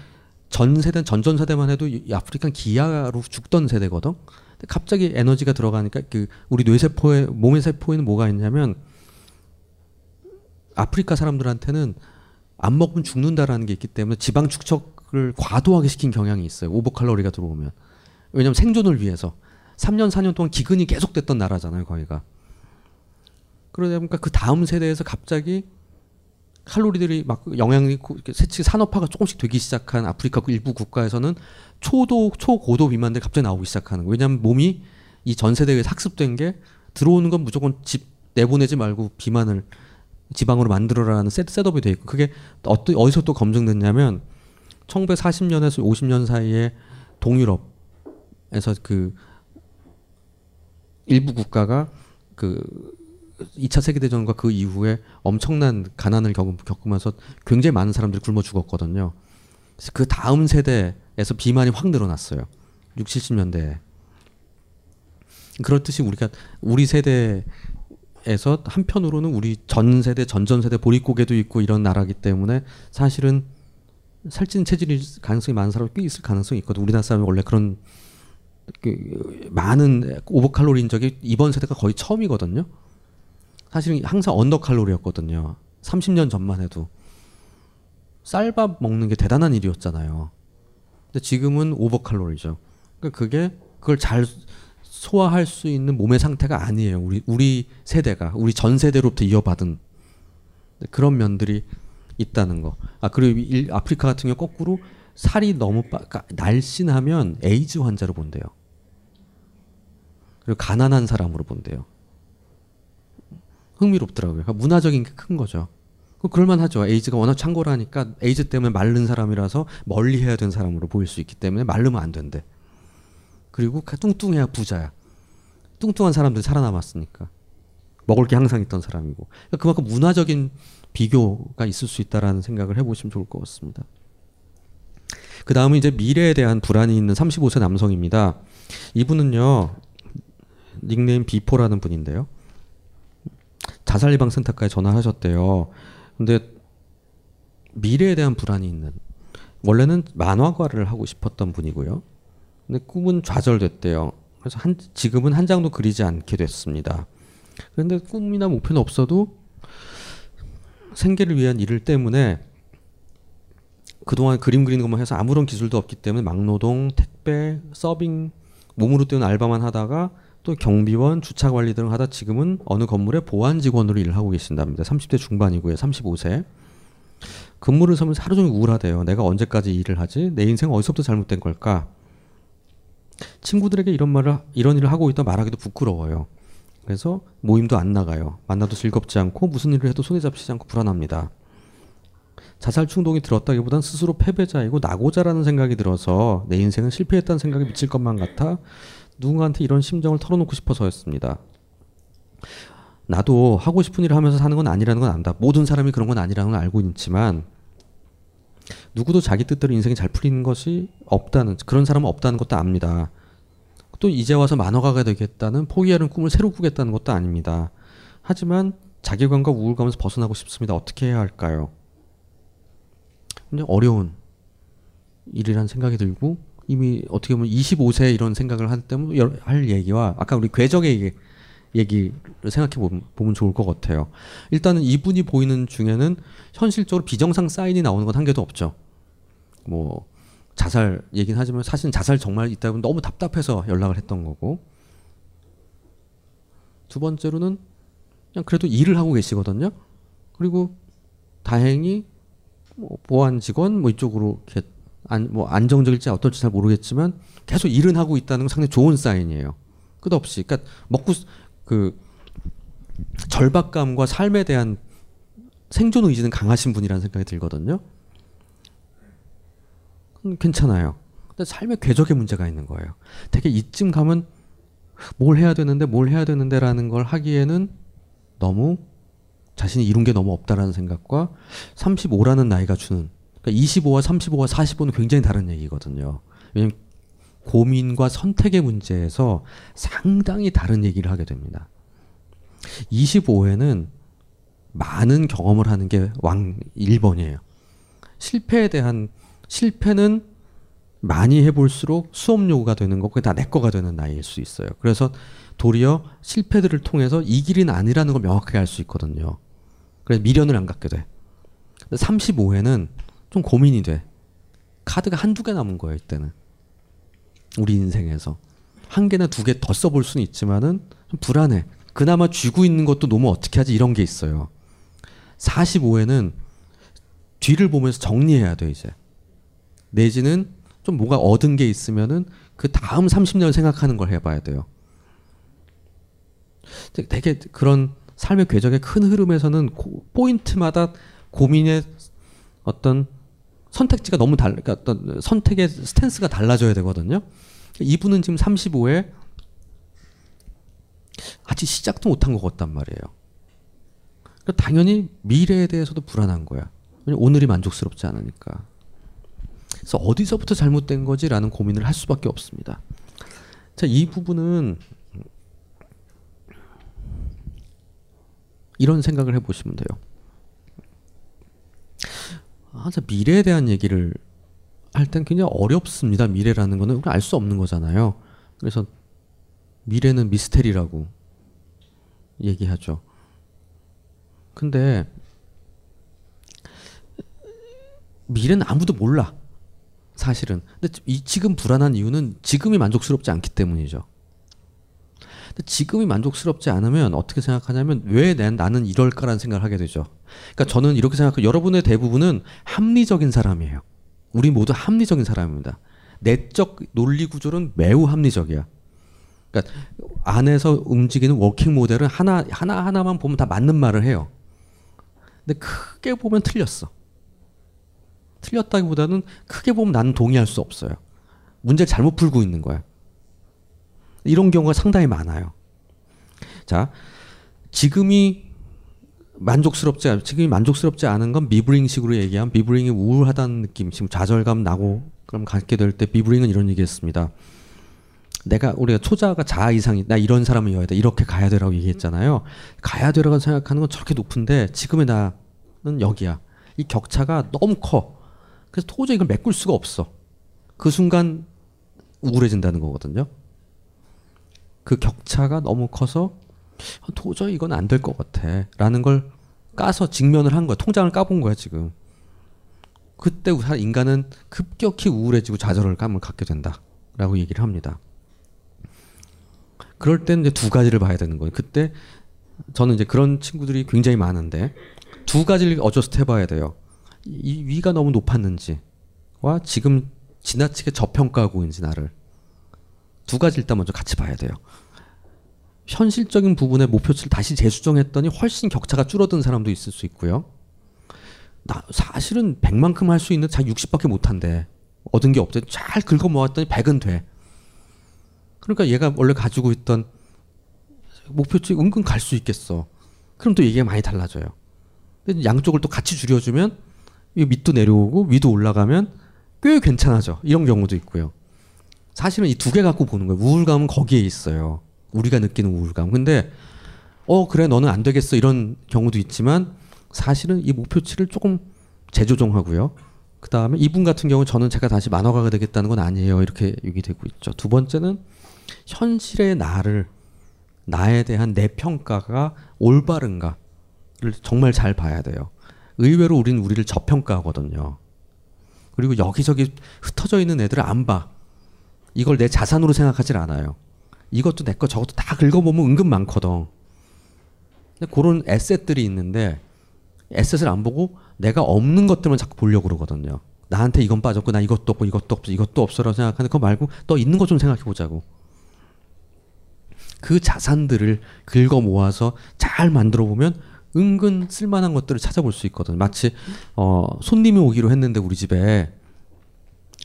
전 세대 전전 세대만 해도 이 아프리카는 기아로 죽던 세대거든. 근데 갑자기 에너지가 들어가니까 그 우리 뇌세포에 몸의 세포에는 뭐가 있냐면 아프리카 사람들한테는 안 먹으면 죽는다라는 게 있기 때문에 지방 축적을 과도하게 시킨 경향이 있어요. 오버 칼로리가 들어오면. 왜냐면 생존을 위해서 3년 4년 동안 기근이 계속됐던 나라잖아요, 거기가. 그러다 보니까 그 다음 세대에서 갑자기 칼로리들이 막 영양이 세치 산업화가 조금씩 되기 시작한 아프리카 그 일부 국가에서는 초도 초고도 비만들 갑자기 나오기 시작하는 거예요. 왜냐하면 몸이 이 전 세대에 학습된 게 들어오는 건 무조건 집 내보내지 말고 비만을 지방으로 만들어라는 셋, 셋업이 돼 있고 그게 어떠, 어디서 또 검증됐냐면 1940년에서 50년 사이에 동유럽에서 그 일부 국가가 그 2차 세계대전과 그 이후에 엄청난 가난을 겪으면서 굉장히 많은 사람들이 굶어 죽었거든요. 그 다음 세대에서 비만이 확 늘어났어요. 6, 70년대에. 그렇듯이 우리가 우리 세대 에서 한편으로는 우리 전 세대, 전전 세대 보릿고개도 있고 이런 나라기 때문에 사실은 살찐 체질이 가능성이 많은 사람이 꽤 있을 가능성이 있거든. 우리나라 사람이 원래 그런 그 많은 오버칼로리인 적이 이번 세대가 거의 처음이거든요. 사실은 항상 언더 칼로리였거든요. 30년 전만 해도 쌀밥 먹는 게 대단한 일이었잖아요. 근데 지금은 오버 칼로리죠. 그러니까 그게 그걸 잘 소화할 수 있는 몸의 상태가 아니에요. 우리 우리 세대가 우리 전 세대로부터 이어받은 그런 면들이 있다는 거. 아 그리고 일, 아프리카 같은 경우 거꾸로 살이 너무 빠, 그러니까 날씬하면 에이즈 환자로 본대요. 그리고 가난한 사람으로 본대요. 흥미롭더라고요. 그러니까 문화적인 게 큰 거죠. 그럴만하죠. 에이즈가 워낙 창궐하니까 에이즈 때문에 마른 사람이라서 멀리 해야 되는 사람으로 보일 수 있기 때문에 마르면 안 된대. 그리고 뚱뚱해야 부자야. 뚱뚱한 사람들이 살아남았으니까. 먹을 게 항상 있던 사람이고. 그러니까 그만큼 문화적인 비교가 있을 수 있다라는 생각을 해보시면 좋을 것 같습니다. 그 다음은 이제 미래에 대한 불안이 있는 35세 남성입니다. 이분은요, 닉네임 비포라는 분인데요. 자살 예방 센터까지 전화하셨대요. 근데 미래에 대한 불안이 있는 원래는 만화가를 하고 싶었던 분이고요. 근데 꿈은 좌절됐대요. 그래서 한, 지금은 한 장도 그리지 않게 됐습니다. 그런데 꿈이나 목표는 없어도 생계를 위한 일을 때문에 그동안 그림 그리는 것만 해서 아무런 기술도 없기 때문에 막노동, 택배, 서빙, 몸으로 뛰는 알바만 하다가 또 경비원, 주차 관리 등을 하다 지금은 어느 건물의 보안 직원으로 일을 하고 계신답니다. 30대 중반이고요. 35세. 근무를 서면서 하루 종일 우울하대요. 내가 언제까지 일을 하지? 내 인생 어디서부터 잘못된 걸까? 친구들에게 이런 말을 이런 일을 하고 있다 말하기도 부끄러워요. 그래서 모임도 안 나가요. 만나도 즐겁지 않고 무슨 일을 해도 손에 잡히지 않고 불안합니다. 자살 충동이 들었다기보단 스스로 패배자이고 나고자라는 생각이 들어서 내 인생은 실패했다는 생각이 미칠 것만 같아 누군가한테 이런 심정을 털어놓고 싶어서였습니다. 나도 하고 싶은 일을 하면서 사는 건 아니라는 건 안다. 모든 사람이 그런 건 아니라는 걸 알고 있지만 누구도 자기 뜻대로 인생이 잘 풀리는 것이 없다는 그런 사람은 없다는 것도 압니다. 또 이제 와서 만화가가 되겠다는 포기하는 꿈을 새로 꾸겠다는 것도 아닙니다. 하지만 자괴감과 우울감에서 벗어나고 싶습니다. 어떻게 해야 할까요? 근데 어려운 일이란 생각이 들고 이미 어떻게 보면 25세 이런 생각을 할 때면 할 얘기와 아까 우리 궤적의 얘기, 얘기를 생각해 보면, 보면 좋을 것 같아요. 일단은 이분이 보이는 중에는 현실적으로 비정상 사인이 나오는 건 한 개도 없죠. 뭐 자살 얘기는 하지만 사실 자살 정말 있다고 너무 답답해서 연락을 했던 거고 두 번째로는 그냥 그래도 일을 하고 계시거든요. 그리고 다행히 뭐 보안 직원 뭐 이쪽으로 이렇게 안, 뭐 안정적일지 어떨지 잘 모르겠지만 계속 일은 하고 있다는 건 상당히 좋은 사인이에요. 끝없이. 그러니까 먹고 스- 그 절박감과 삶에 대한 생존 의지는 강하신 분이라는 생각이 들거든요. 음, 괜찮아요. 근데 삶의 궤적에 문제가 있는 거예요. 되게 이쯤 가면 뭘 해야 되는데 뭘 해야 되는데라는 걸 하기에는 너무 자신이 이룬 게 너무 없다라는 생각과 35라는 나이가 주는 그러니까 25와 35와 45는 굉장히 다른 얘기거든요. 왜냐면 고민과 선택의 문제에서 상당히 다른 얘기를 하게 됩니다. 25회는 많은 경험을 하는 게 왕 1번이에요. 실패에 대한 실패는 많이 해볼수록 수업 요구가 되는 거고 다 내 거가 되는 나이일 수 있어요. 그래서 도리어 실패들을 통해서 이 길은 아니라는 걸 명확하게 알 수 있거든요. 그래서 미련을 안 갖게 돼. 근데 35회는 좀 고민이 돼. 카드가 한두 개 남은 거예요, 이때는. 우리 인생에서. 한 개나 두 개 더 써볼 수는 있지만은 좀 불안해. 그나마 쥐고 있는 것도 너무 어떻게 하지 이런 게 있어요. 45회는 뒤를 보면서 정리해야 돼, 이제. 내지는 좀 뭐가 얻은 게 있으면은 그 다음 30년을 생각하는 걸 해봐야 돼요. 되게 그런 삶의 궤적의 큰 흐름에서는 고- 포인트마다 고민의 어떤 선택지가 너무 달, 그러니까 어떤 선택의 스탠스가 달라져야 되거든요. 이분은 지금 35에 아직 시작도 못한 것 같단 말이에요. 그러니까 당연히 미래에 대해서도 불안한 거야. 오늘이 만족스럽지 않으니까. 그래서 어디서부터 잘못된 거지라는 고민을 할 수밖에 없습니다. 자, 이 부분은 이런 생각을 해보시면 돼요. 항상 미래에 대한 얘기를 할 땐 굉장히 어렵습니다. 미래라는 거는 알수 없는 거잖아요. 그래서 미래는 미스테리라고 얘기하죠. 근데 미래는 아무도 몰라. 사실은. 근데 이 지금 불안한 이유는 지금이 만족스럽지 않기 때문이죠. 근데 지금이 만족스럽지 않으면 어떻게 생각하냐면 왜 난, 나는 이럴까라는 생각을 하게 되죠. 그러니까 저는 이렇게 생각해요. 여러분의 대부분은 합리적인 사람이에요. 우리 모두 합리적인 사람입니다. 내적 논리 구조는 매우 합리적이야. 그러니까 안에서 움직이는 워킹 모델은 하나 하나 하나만 보면 다 맞는 말을 해요. 근데 크게 보면 틀렸어. 틀렸다기보다는 크게 보면 나는 동의할 수 없어요. 문제를 잘못 풀고 있는 거야. 이런 경우가 상당히 많아요. 자, 지금이 만족스럽지 않, 지금이 만족스럽지 않은 건 미브링식으로 얘기하면 미브링이 우울하다는 느낌, 지금 좌절감 나고 그럼 갖게 될때 미브링은 이런 얘기했습니다. 내가 우리가 초자가 자아 이상이 나 이런 사람이어야 돼 이렇게 가야 되라고 얘기했잖아요. 가야 되라고 생각하는 건 저렇게 높은데 지금의 나는 여기야. 이 격차가 너무 커. 그래서 도저히 이걸 메꿀 수가 없어. 그 순간 우울해진다는 거거든요. 그 격차가 너무 커서 도저히 이건 안 될 것 같아. 라는 걸 까서 직면을 한 거야. 통장을 까본 거야, 지금. 그때 인간은 급격히 우울해지고 좌절감을 갖게 된다. 라고 얘기를 합니다. 그럴 때는 이제 두 가지를 봐야 되는 거예요. 그때 저는 이제 그런 친구들이 굉장히 많은데 두 가지를 어저스트 해봐야 돼요. 이 위가 너무 높았는지와 지금 지나치게 저평가하고 있는지 나를 두 가지 일단 먼저 같이 봐야 돼요. 현실적인 부분의 목표치를 다시 재수정했더니 훨씬 격차가 줄어든 사람도 있을 수 있고요. 나 사실은 100만큼 할 수 있는 자기 60밖에 못 한대. 얻은 게 없대. 잘 긁어 모았더니 100은 돼. 그러니까 얘가 원래 가지고 있던 목표치 은근 갈 수 있겠어. 그럼 또 얘기가 많이 달라져요. 근데 양쪽을 또 같이 줄여주면 이 밑도 내려오고 위도 올라가면 꽤 괜찮아져. 이런 경우도 있고요. 사실은 이 두 개 갖고 보는 거예요. 우울감은 거기에 있어요. 우리가 느끼는 우울감. 근데 어 그래 너는 안 되겠어 이런 경우도 있지만 사실은 이 목표치를 조금 재조정하고요. 그 다음에 이분 같은 경우 저는 제가 다시 만화가가 되겠다는 건 아니에요. 이렇게 얘기되고 있죠. 두 번째는 현실의 나를 나에 대한 내 평가가 올바른가를 정말 잘 봐야 돼요. 의외로 우리는 우리를 저평가하거든요. 그리고 여기저기 흩어져 있는 애들을 안 봐. 이걸 내 자산으로 생각하질 않아요. 이것도 내 거 저것도 다 긁어보면 은근 많거든. 근데 그런 에셋들이 있는데 에셋을 안 보고 내가 없는 것들만 자꾸 보려고 그러거든요. 나한테 이건 빠졌고 나 이것도 없고 이것도 없어 이것도 없어라고 생각하는 거 말고 너 있는 것 좀 생각해 보자고. 그 자산들을 긁어 모아서 잘 만들어 보면 은근 쓸만한 것들을 찾아볼 수 있거든. 마치 어, 손님이 오기로 했는데 우리 집에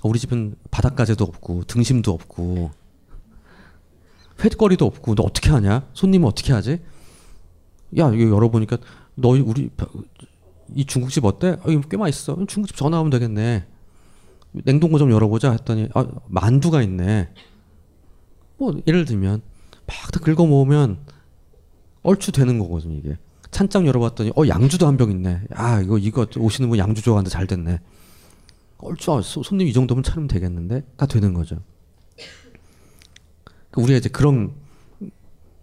우리 집은 바닷가재도 없고 등심도 없고 횟거리도 없고 너 어떻게 하냐? 손님은 어떻게 하지? 야 이거 열어보니까 너 우리 이 중국집 어때? 아, 이거 꽤 맛있어. 중국집 전화하면 되겠네. 냉동고 좀 열어보자 했더니 아, 만두가 있네. 뭐 예를 들면 막 다 긁어 모으면 얼추 되는 거거든요 이게. 찬장 열어봤더니 어 양주도 한 병 있네. 아 이거 이거 오시는 분 양주 좋아하는데 잘 됐네. 얼추 아, 소- 손님 이 정도면 차리면 되겠는데?가 되는 거죠. 그 우리가 이제 그런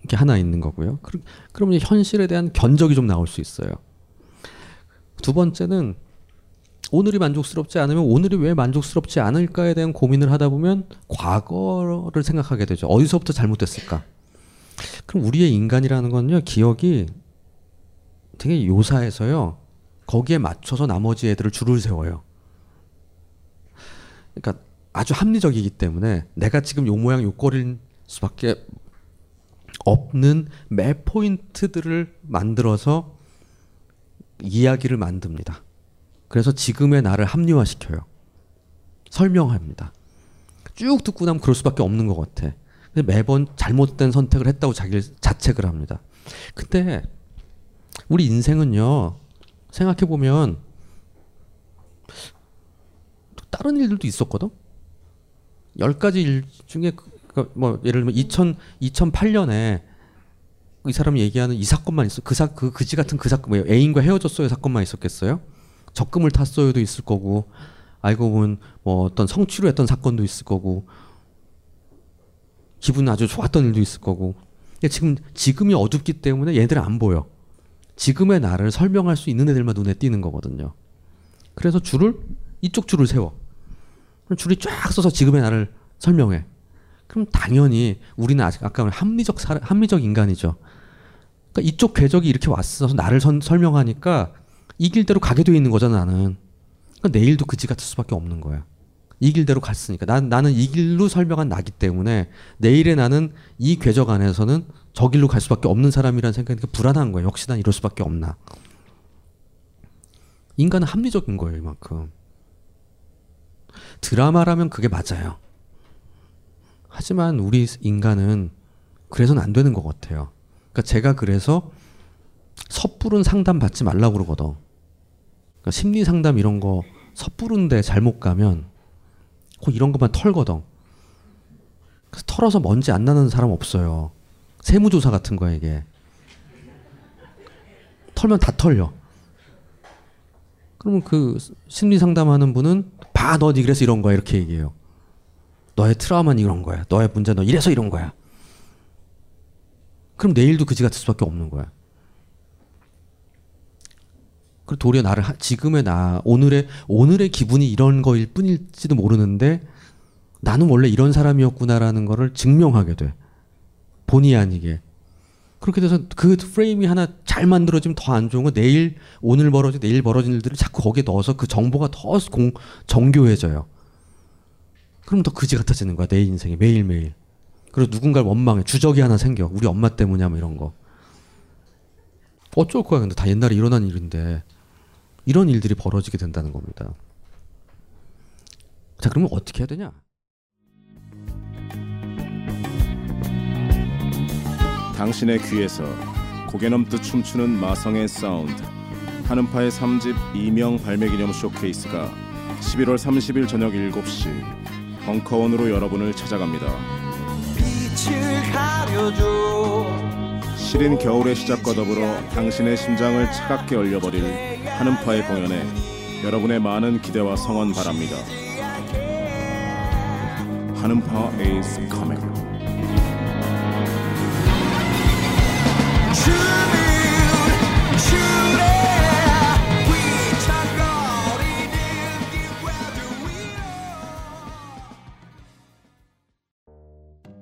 게 하나 있는 거고요. 그럼 그러면 현실에 대한 견적이 좀 나올 수 있어요. 두 번째는 오늘이 만족스럽지 않으면 오늘이 왜 만족스럽지 않을까에 대한 고민을 하다 보면 과거를 생각하게 되죠. 어디서부터 잘못됐을까? 그럼 우리의 인간이라는 건요, 기억이 되게 요사해서요, 거기에 맞춰서 나머지 애들을 줄을 세워요. 그러니까 아주 합리적이기 때문에 내가 지금 요 모양 요 꼴일 수밖에 없는 매 포인트들을 만들어서 이야기를 만듭니다. 그래서 지금의 나를 합리화시켜요. 설명합니다. 쭉 듣고 나면 그럴 수밖에 없는 것 같아. 매번 잘못된 선택을 했다고 자기를 자책을 합니다. 근데 우리 인생은요, 생각해보면 또 다른 일들도 있었거든? 열 가지 일 중에 그- 그뭐 예를 들면 2000, 2008년에 이 사람이 얘기하는 이 사건만 있어. 그 사, 그 그지 같은 그 사건, 뭐 애인과 헤어졌어요 사건만 있었겠어요? 적금을 탔어요도 있을 거고, 알고 보면 뭐 어떤 성취를 했던 사건도 있을 거고, 기분 아주 좋았던 일도 있을 거고. 근데 지금 지금이 어둡기 때문에 얘들은 안 보여. 지금의 나를 설명할 수 있는 애들만 눈에 띄는 거거든요. 그래서 줄을 이쪽 줄을 세워. 줄이 쫙 서서 지금의 나를 설명해. 그럼 당연히 우리는 아직 아까 합리적 사, 합리적 인간이죠. 그러니까 이쪽 궤적이 이렇게 왔어서 나를 선- 설명하니까 이 길 대로 가게 돼 있는 거잖아 나는. 그러니까 내일도 그지 같을 수밖에 없는 거야. 이 길 대로 갔으니까 난 나는 이 길로 설명한 나기 때문에 내일의 나는 이 궤적 안에서는 저 길로 갈 수밖에 없는 사람이라는 생각이니까 불안한 거예요. 역시 난 이럴 수밖에 없나. 인간은 합리적인 거예요 이만큼. 드라마라면 그게 맞아요. 하지만 우리 인간은 그래서는 안 되는 것 같아요. 그러니까 제가 그래서 섣부른 상담 받지 말라고 그러거든. 그러니까 심리 상담 이런 거 섣부른데 잘못 가면 꼭 이런 것만 털거든. 그래서 털어서 먼지 안 나는 사람 없어요. 세무조사 같은 거야 이게. 털면 다 털려. 그러면 그 심리 상담하는 분은 봐, 너 그래서 이런 거야 이렇게 얘기해요. 너의 트라우마는 이런 거야. 너의 문제 너 이래서 이런 거야. 그럼 내일도 그지 같을 수밖에 없는 거야. 그리고 도리어 나를 하- 지금의 나 오늘의 오늘의 기분이 이런 거일 뿐일지도 모르는데 나는 원래 이런 사람이었구나라는 거를 증명하게 돼. 본의 아니게. 그렇게 돼서 그 프레임이 하나 잘 만들어지면 더 안 좋은 거 내일 오늘 벌어진 내일 벌어진 일들을 자꾸 거기에 넣어서 그 정보가 더 공, 정교해져요. 그럼 더 그지 같아지는 거야 내 인생이 매일매일. 그리고 누군가를 원망해 주적이 하나 생겨 우리 엄마 때문이야 뭐 이런 거. 어쩔 거야 근데 다 옛날에 일어난 일인데 이런 일들이 벌어지게 된다는 겁니다. 자 그러면 어떻게 해야 되냐? 당신의 귀에서 고개 넘듯 춤추는 마성의 사운드 한음파의 3집 이명 발매 기념 쇼케이스가 11월 30일 저녁 7시 벙커원으로 여러분을 찾아갑니다. 시린 겨울의 시작과 더불어 당신의 심장을 차갑게 얼려버릴 한음파의 공연에 여러분의 많은 기대와 성원 바랍니다. 한음파 is coming.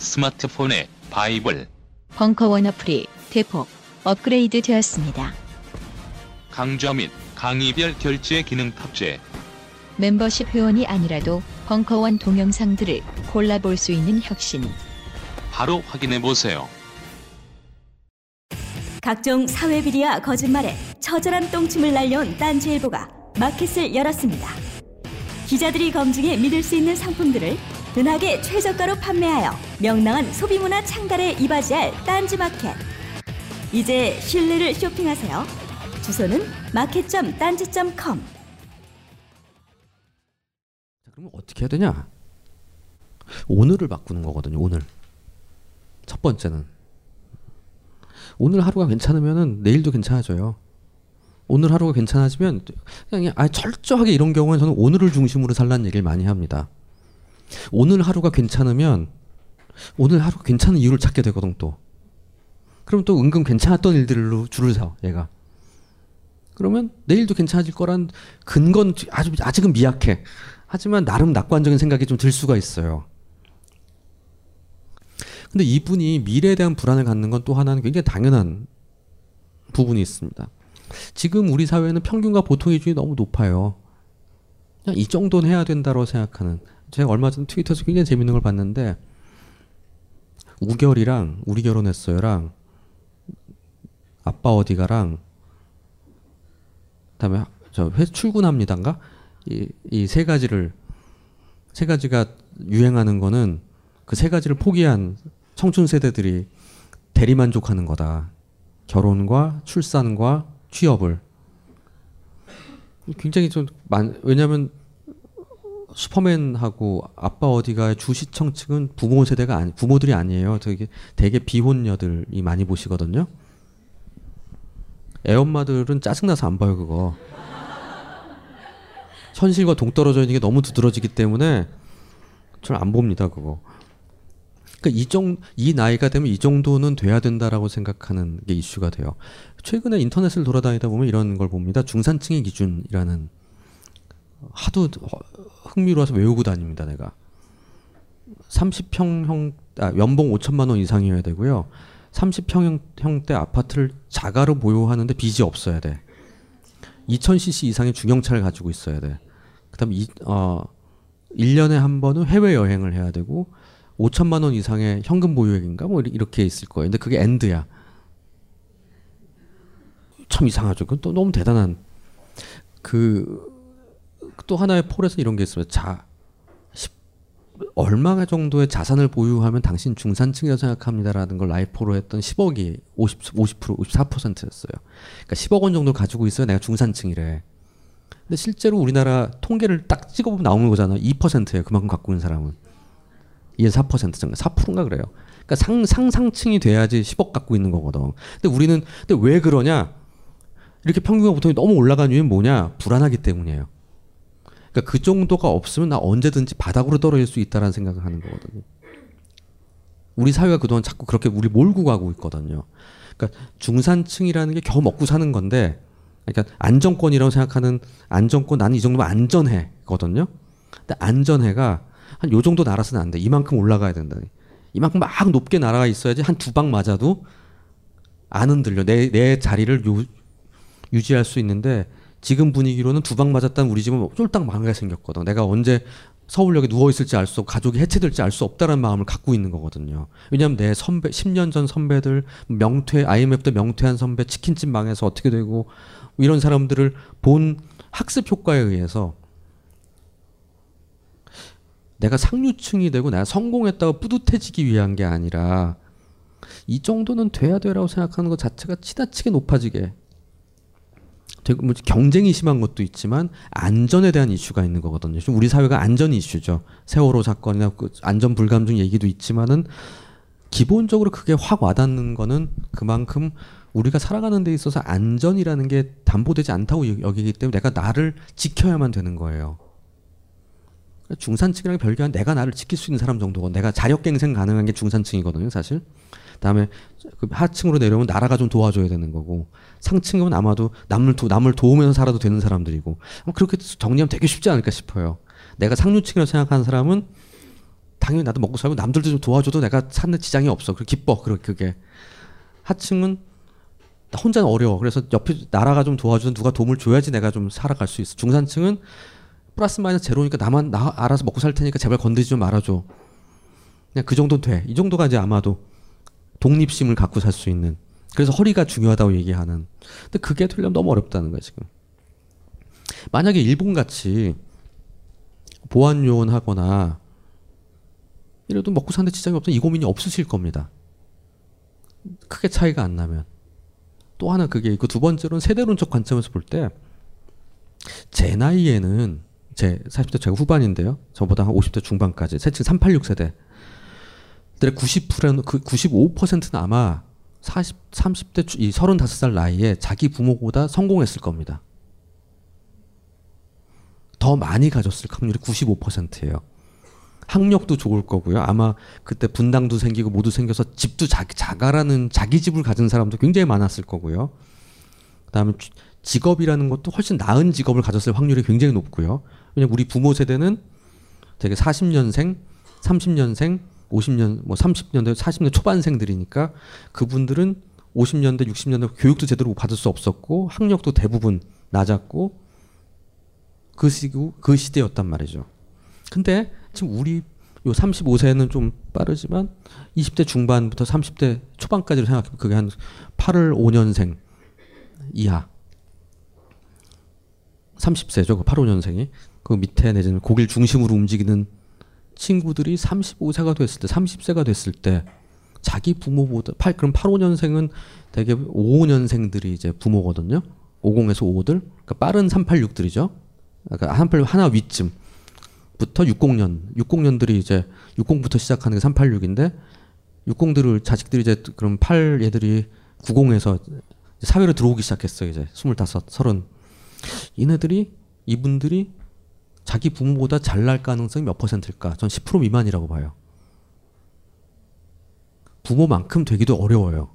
스마트폰의 바이블 벙커원 어플이 대폭 업그레이드 되었습니다. 강좌 및 강의별 결제 기능 탑재 멤버십 회원이 아니라도 벙커원 동영상들을 골라볼 수 있는 혁신. 바로 확인해 보세요. 각종 사회 비리와 거짓말에 처절한 똥침을 날려온 딴지일보가 마켓을 열었습니다. 기자들이 검증해 믿을 수 있는 상품들을 은하계 최저가로 판매하여 명랑한 소비문화 창달에 이바지할 딴지마켓. 이제 신뢰를 쇼핑하세요. 주소는 마켓.딴지.com. 자, 그러면 어떻게 해야 되냐? 오늘을 바꾸는 거거든요. 오늘. 첫 번째는 오늘 하루가 괜찮으면은 내일도 괜찮아져요. 오늘 하루가 괜찮아지면 그냥 아 철저하게 이런 경우는 저는 오늘을 중심으로 살라는 얘기를 많이 합니다. 오늘 하루가 괜찮으면 오늘 하루가 괜찮은 이유를 찾게 되거든 또. 그럼 또 은근 괜찮았던 일들로 줄을 서 얘가. 그러면 내일도 괜찮아질 거란 근건 아주 아직은 미약해. 하지만 나름 낙관적인 생각이 좀 들 수가 있어요. 근데 이분이 미래에 대한 불안을 갖는 건 또 하나는 굉장히 당연한 부분이 있습니다. 지금 우리 사회는 평균과 보통 기준이 너무 높아요. 그냥 이 정도는 해야 된다고 생각하는. 제가 얼마 전 트위터에서 굉장히 재밌는 걸 봤는데 우결이랑 우리 결혼했어요랑 아빠 어디가랑 그다음에 저 회 출근합니다인가 이 세 가지를 세 가지가 유행하는 거는 그 세 가지를 포기한 청춘 세대들이 대리만족하는 거다. 결혼과 출산과 취업을 굉장히 좀 많, 왜냐하면 슈퍼맨하고 아빠 어디가의 주 시청층은 부모 세대가 아니 부모들이 아니에요. 되게 되게 비혼녀들이 많이 보시거든요. 애엄마들은 짜증나서 안 봐요 그거. 현실과 동떨어져 있는 게 너무 두드러지기 때문에 저는 안 봅니다 그거. 그러니까 이 정, 이 나이가 되면 이 정도는 돼야 된다라고 생각하는 게 이슈가 돼요. 최근에 인터넷을 돌아다니다 보면 이런 걸 봅니다. 중산층의 기준이라는 하도 흥미로워서 외우고 다닙니다, 내가. 30평형 아, 연봉 5천만 원 이상이어야 되고요. 30평형대 아파트를 자가로 보유하는데 빚이 없어야 돼. 2000cc 이상의 중형차를 가지고 있어야 돼. 그다음에 이, 어, 1년에 한 번은 해외 여행을 해야 되고 5천만 원 이상의 현금 보유액인가 뭐 이렇게 있을 거예요. 근데 그게 엔드야. 참 이상하죠. 그건 또 너무 대단한 그 또 하나의 폴에서 이런 게 있어요. 자, 얼마 정도의 자산을 보유하면 당신 중산층이라고 생각합니다라는 걸 라이프로 했던 10억이 50, 50% 54%였어요. 그러니까 10억 원 정도 가지고 있어야 내가 중산층이래. 근데 실제로 우리나라 통계를 딱 찍어보면 나오는 거잖아. 2%예요. 그만큼 갖고 있는 사람은. 이게 4% 정도. 4%인가 그래요. 그러니까 상, 상상층이 돼야지 10억 갖고 있는 거거든. 근데 우리는 근데 왜 그러냐? 이렇게 평균과 보통이 너무 올라간 이유는 뭐냐? 불안하기 때문이에요. 그러니까 그 정도가 없으면 나 언제든지 바닥으로 떨어질 수 있다라는 생각을 하는 거거든요. 우리 사회가 그동안 자꾸 그렇게 우리 몰고 가고 있거든요. 그러니까 중산층이라는 게 겨우 먹고 사는 건데, 그러니까 안정권이라고 생각하는 안정권 나는 이 정도면 안전해거든요. 근데 안전해가 한 요 정도 날아서는 안 돼. 이만큼 올라가야 된다. 이만큼 막 높게 날아가 있어야지 한 두 방 맞아도 안 흔들려. 내, 내 자리를 요, 유지할 수 있는데 지금 분위기로는 두 방 맞았다는 우리 집은 쫄딱 망하게 생겼거든. 내가 언제 서울역에 누워 있을지 알 수 없고 가족이 해체될지 알 수 없다는 마음을 갖고 있는 거거든요. 왜냐하면 내 선배 10년 전 선배들 명퇴 IMF 때 명퇴한 선배 치킨집 망해서 어떻게 되고 뭐 이런 사람들을 본 학습 효과에 의해서 내가 상류층이 되고 내가 성공했다고 뿌듯해지기 위한 게 아니라 이 정도는 돼야 돼라고 생각하는 것 자체가 지나치게 높아지게 되고 뭐 경쟁이 심한 것도 있지만 안전에 대한 이슈가 있는 거거든요. 좀 우리 사회가 안전 이슈죠. 세월호 사건이나 그 안전 불감증 얘기도 있지만은 기본적으로 그게 확 와닿는 거는 그만큼 우리가 살아가는 데 있어서 안전이라는 게 담보되지 않다고 여기기 때문에 내가 나를 지켜야만 되는 거예요. 중산층이랑 별개 한 내가 나를 지킬 수 있는 사람 정도고 내가 자력갱생 가능한 게 중산층이거든요, 사실. 그다음에 그 하층으로 내려오면 나라가 좀 도와줘야 되는 거고 상층이면 아마도 남을 도, 남을 도우면서 살아도 되는 사람들이고 그렇게 정리하면 되게 쉽지 않을까 싶어요. 내가 상류층이라고 생각하는 사람은 당연히 나도 먹고 살고 남들도 좀 도와줘도 내가 사는 지장이 없어. 그 기뻐. 그게 하층은 혼자는 어려워. 그래서 옆에 나라가 좀 도와주는 누가 도움을 줘야지 내가 좀 살아갈 수 있어. 중산층은 플러스 마이너스 제로니까 나만 나 알아서 먹고 살 테니까 제발 건드리지 좀 말아줘. 그냥 그 정도 돼. 이 정도가 이제 아마도 독립심을 갖고 살 수 있는. 그래서 허리가 중요하다고 얘기하는. 근데 그게 되려면 너무 어렵다는 거야 지금. 만약에 일본 같이 보안 요원 하거나 이래도 먹고 사는데 지장이 없으면 이 고민이 없으실 겁니다. 크게 차이가 안 나면. 또 하나 그게 있고 두 번째로는 세대론적 관점에서 볼 때 제 나이에는 제 40대 제가 후반인데요. 저보다 한 50대 중반까지 세층 386 세대. 들의 90%는 그 95%는 아마 40 30대 이 35살 나이에 자기 부모보다 성공했을 겁니다. 더 많이 가졌을 확률이 95%예요. 학력도 좋을 거고요. 아마 그때 분당도 생기고 모두 생겨서 집도 자기 자가라는 자기 집을 가진 사람도 굉장히 많았을 거고요. 그다음에 직업이라는 것도 훨씬 나은 직업을 가졌을 확률이 굉장히 높고요. 왜냐면 우리 부모 세대는 되게 40년생, 30년생, 50년, 뭐 30년대, 40년 초반생들이니까 그분들은 50년대, 60년대 교육도 제대로 받을 수 없었고 학력도 대부분 낮았고 그 시구 그 시대였단 말이죠. 근데 지금 우리 요 35세는 좀 빠르지만 20대 중반부터 30대 초반까지로 생각하면 그게 한 8월 5년생 이하 30세죠. 그 8, 5년생이. 그 밑에 내지는 고길 중심으로 움직이는 친구들이 35세가 됐을 때, 30세가 됐을 때 자기 부모보다 8 그럼 8, 5년생은 대개 5, 5년생들이 이제 부모거든요. 50에서 5들. 그러니까 빠른 386들이죠. 그러니까 386 하나 위쯤 부터 60년, 60년들이 이제 60부터 시작하는 게 386인데 60들을 자식들이 이제 그럼 8 얘들이 90에서 사회로 들어오기 시작했어요. 이제 25, 30. 이네들이 이분들이 자기 부모보다 잘 날 가능성이 몇 퍼센트일까? 전 10% 미만이라고 봐요. 부모만큼 되기도 어려워요.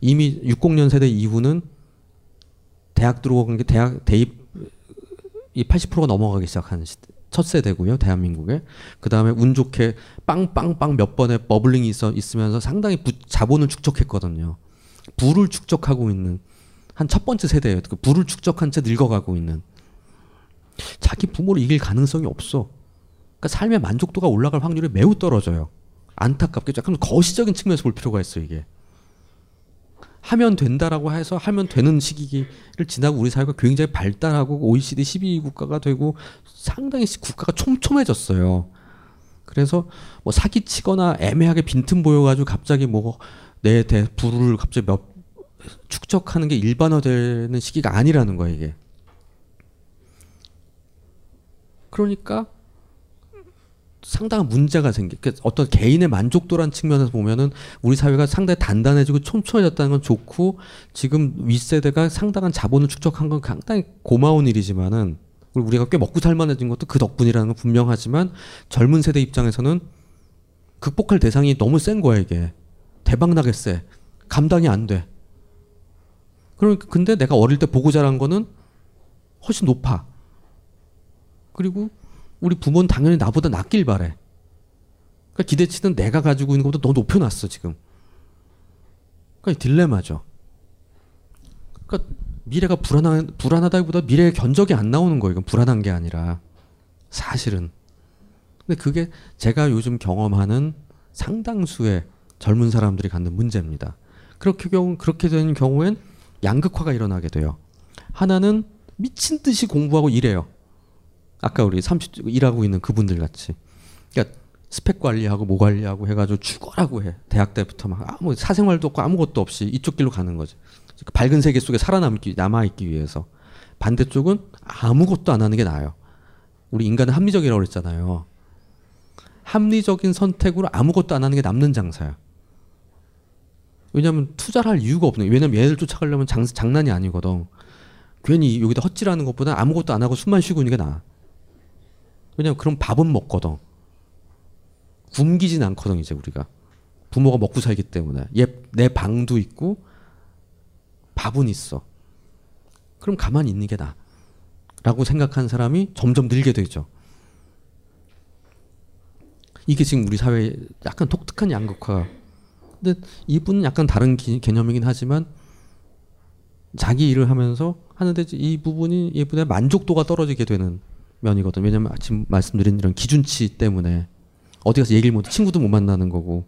이미 60년 세대 이후는 대학 들어간 게 대학 대입 이 80%가 넘어가기 시작하는. 첫 세대고요, 대한민국에. 그 다음에 운 좋게 빵빵빵 몇 번의 버블링이 있어 있으면서 상당히 부, 자본을 축적했거든요. 부를 축적하고 있는 한 첫 번째 세대예요. 그 부를 축적한 채 늙어가고 있는. 자기 부모를 이길 가능성이 없어. 그러니까 삶의 만족도가 올라갈 확률이 매우 떨어져요. 안타깝게 약간 거시적인 측면에서 볼 필요가 있어 이게. 하면 된다라고 해서 하면 되는 시기를 지나고 우리 사회가 굉장히 발달하고 OECD 12위 국가가 되고 상당히 국가가 촘촘해졌어요. 그래서 뭐 사기치거나 애매하게 빈틈 보여가지고 갑자기 뭐 내 대 부를 갑자기 몇 축적하는 게 일반화되는 시기가 아니라는 거예요 이게. 그러니까 상당한 문제가 생기. 그 어떤 개인의 만족도란 측면에서 보면은 우리 사회가 상당히 단단해지고 촘촘해졌다는 건 좋고 지금 윗세대가 상당한 자본을 축적한 건 상당히 고마운 일이지만은 우리가 꽤 먹고 살만해진 것도 그 덕분이라는 건 분명하지만 젊은 세대 입장에서는 극복할 대상이 너무 센 거야 이게 대박 나겠어 감당이 안 돼. 그러니까 근데 내가 어릴 때 보고 자란 거는 훨씬 높아. 그리고 우리 부모는 당연히 나보다 낫길 바래. 그러니까 기대치는 내가 가지고 있는 것보다 더 높여놨어 지금. 그러니까 딜레마죠. 그러니까 미래가 불안한 불안하다기보다 미래의 견적이 안 나오는 거예요. 이건 불안한 게 아니라 사실은. 근데 그게 제가 요즘 경험하는 상당수의 젊은 사람들이 갖는 문제입니다. 그렇게 경우 그렇게 되는 경우엔 양극화가 일어나게 돼요. 하나는 미친 듯이 공부하고 일해요. 아까 우리 30 일하고 있는 그분들 같이. 그러니까 스펙 관리하고 뭐 관리하고 해가지고 죽어라고 해. 대학 때부터 막 아무 사생활도 없고 아무것도 없이 이쪽 길로 가는 거지. 그 밝은 세계 속에 살아남기 남아있기 위해서. 반대쪽은 아무것도 안 하는 게 나아요. 우리 인간은 합리적이라고 그랬잖아요. 합리적인 선택으로 아무것도 안 하는 게 남는 장사야. 왜냐하면 투자를 할 이유가 없네. 왜냐면 얘들 쫓아가려면 장, 장난이 아니거든. 괜히 여기다 헛질하는 것보다 아무것도 안 하고 숨만 쉬고 있는 게 나아. 왜냐면 그럼 밥은 먹거든. 굶기진 않거든 이제 우리가. 부모가 먹고 살기 때문에. 얘 내 방도 있고 밥은 있어. 그럼 가만히 있는 게 나아. 라고 생각하는 사람이 점점 늘게 되죠. 이게 지금 우리 사회에 약간 독특한 양극화. 근데 이분은 약간 다른 기, 개념이긴 하지만 자기 일을 하면서 하는데 이 부분이 이분의 만족도가 떨어지게 되는 면이거든. 왜냐면 지금 말씀드린 이런 기준치 때문에 어디 가서 얘기를 못 친구도 못 만나는 거고.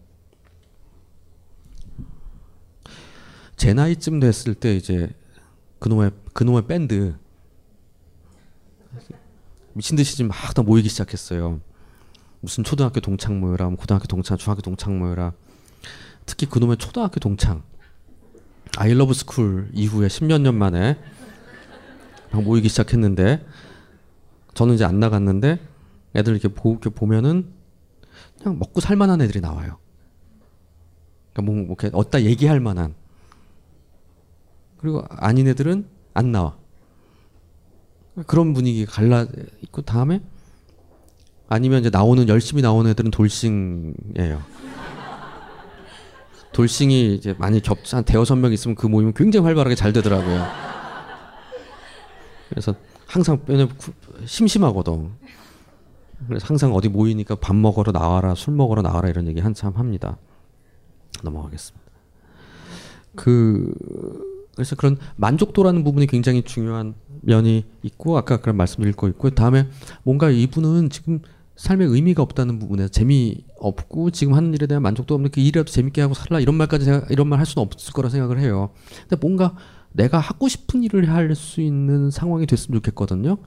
제 나이쯤 됐을 때 이제 그놈의 그놈의 밴드 미친 듯이 지금 막 다 모이기 시작했어요. 무슨 초등학교 동창 모여라, 뭐 고등학교 동창, 중학교 동창 모여라. 특히 그놈의 초등학교 동창 아이러브 스쿨 이후에 십몇 년 만에 모이기 시작했는데 저는 이제 안 나갔는데 애들 이렇게, 보, 이렇게 보면은 그냥 먹고 살만한 애들이 나와요. 그러니까 뭐, 뭐 이렇게 어디다 얘기할 만한 그리고 아닌 애들은 안 나와. 그런 분위기가 갈라 있고 다음에 아니면 이제 나오는 열심히 나오는 애들은 돌싱이에요. 돌싱이 이제 많이 겹한 대여섯 명 있으면 그 모임은 굉장히 활발하게 잘 되더라고요. 그래서 항상 심심하거든. 그래서 항상 어디 모이니까 밥 먹으러 나와라, 술 먹으러 나와라 이런 얘기 한참 합니다. 넘어가겠습니다. 그 그래서 그런 만족도라는 부분이 굉장히 중요한 면이 있고 아까 그런 말씀드릴 거 있고 다음에 뭔가 이분은 지금 삶에 의미가 없다는 부분에서 재미 없고 지금 하는 일에 대한 만족도 없는 그 일이라도 재밌게 하고 살라 이런 말까지 생각, 이런 말 할 수는 없을 거라 생각을 해요. 근데 뭔가 내가 하고 싶은 일을 할 수 있는 상황이 됐으면 좋겠거든요.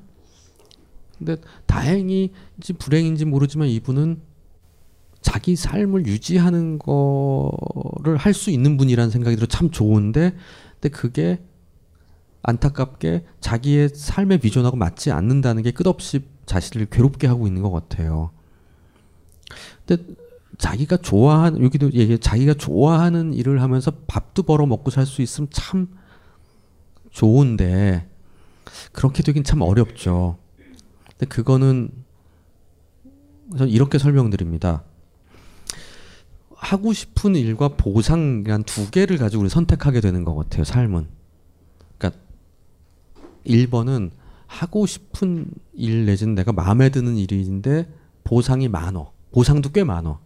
근데 다행인지 불행인지 모르지만 이분은 자기 삶을 유지하는 거를 할 수 있는 분이라는 생각이 들어 참 좋은데 근데 그게 안타깝게 자기의 삶의 비전하고 맞지 않는다는 게 끝없이 자신을 괴롭게 하고 있는 것 같아요. 근데 자기가 좋아하는 여기도 얘기 자기가 좋아하는 일을 하면서 밥도 벌어 먹고 살 수 있으면 참 좋은데 그렇게 되긴 참 어렵죠. 근데 그거는 저는 이렇게 설명드립니다. 하고 싶은 일과 보상이란 두 개를 가지고 우리 선택하게 되는 것 같아요, 삶은. 그러니까 1번은 하고 싶은 일 내지는 내가 마음에 드는 일인데 보상이 많어. 보상도 꽤 많어.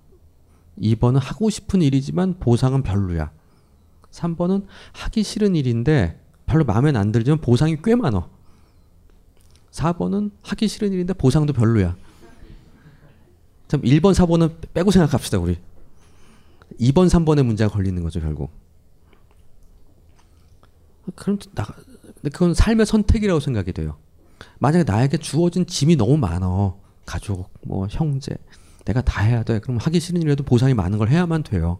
2번은 하고 싶은 일이지만 보상은 별로야. 3번은 하기 싫은 일인데 별로 마음에 안 들지만 보상이 꽤 많어. 4번은 하기 싫은 일인데 보상도 별로야. 참 1번, 4번은 빼고 생각합시다, 우리. 2번, 3번의 문제가 걸리는 거죠, 결국. 그럼 나 근데 그건 삶의 선택이라고 생각이 돼요. 만약에 나에게 주어진 짐이 너무 많어. 가족, 뭐 형제. 내가 다 해야 돼. 그럼 하기 싫은 일에도 보상이 많은 걸 해야만 돼요.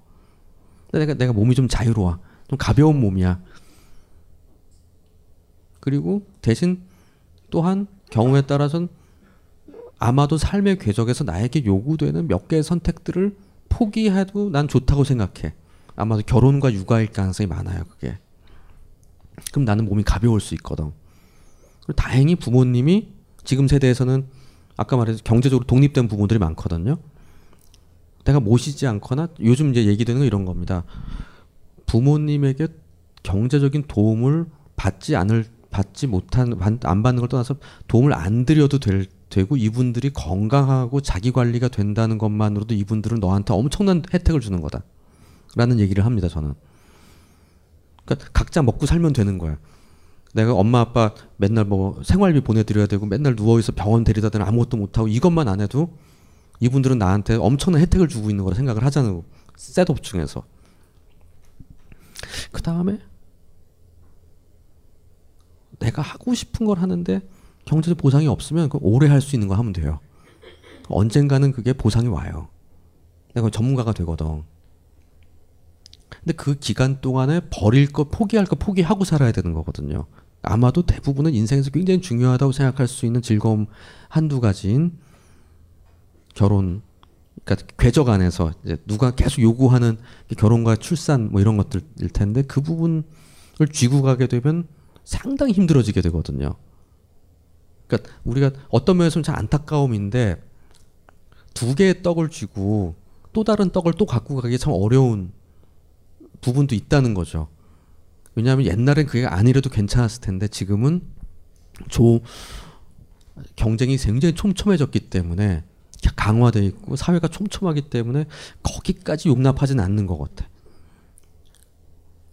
내가 내가 몸이 좀 자유로워. 좀 가벼운 몸이야. 그리고 대신 또한 경우에 따라서는 아마도 삶의 궤적에서 나에게 요구되는 몇 개의 선택들을 포기해도 난 좋다고 생각해. 아마도 결혼과 육아일 가능성이 많아요, 그게. 그럼 나는 몸이 가벼울 수 있거든. 다행히 부모님이 지금 세대에서는 아까 말했듯이 경제적으로 독립된 부모들이 많거든요. 내가 모시지 않거나 요즘 이제 얘기되는 건 이런 겁니다. 부모님에게 경제적인 도움을 받지 않을 받지 못한 안 받는 걸 떠나서 도움을 안 드려도 될 되고 이분들이 건강하고 자기 관리가 된다는 것만으로도 이분들은 너한테 엄청난 혜택을 주는 거다라는 얘기를 합니다 저는. 그러니까 각자 먹고 살면 되는 거야. 내가 엄마 아빠 맨날 뭐 생활비 보내드려야 되고 맨날 누워있어 병원 데리다 대는 아무것도 못하고 이것만 안 해도 이분들은 나한테 엄청난 혜택을 주고 있는 거라 생각을 하잖아요. 셋업 중에서. 그 다음에 내가 하고 싶은 걸 하는데 경제적 보상이 없으면 그 오래 할 수 있는 거 하면 돼요. 언젠가는 그게 보상이 와요. 내가 전문가가 되거든. 근데 그 기간 동안에 버릴 거, 포기할 거 포기하고 살아야 되는 거거든요. 아마도 대부분은 인생에서 굉장히 중요하다고 생각할 수 있는 즐거움 한두 가지인 결혼, 그러니까 궤적 안에서 이제 누가 계속 요구하는 결혼과 출산 뭐 이런 것들일 텐데 그 부분을 쥐고 가게 되면 상당히 힘들어지게 되거든요. 그러니까 우리가 어떤 면에서는 참 안타까움인데 두 개의 떡을 쥐고 또 다른 떡을 또 갖고 가기 참 어려운 부분도 있다는 거죠. 왜냐하면 옛날엔 그게 아니래도 괜찮았을 텐데 지금은 조 경쟁이 굉장히 촘촘해졌기 때문에 강화돼 있고 사회가 촘촘하기 때문에 거기까지 용납하진 않는 것 같아.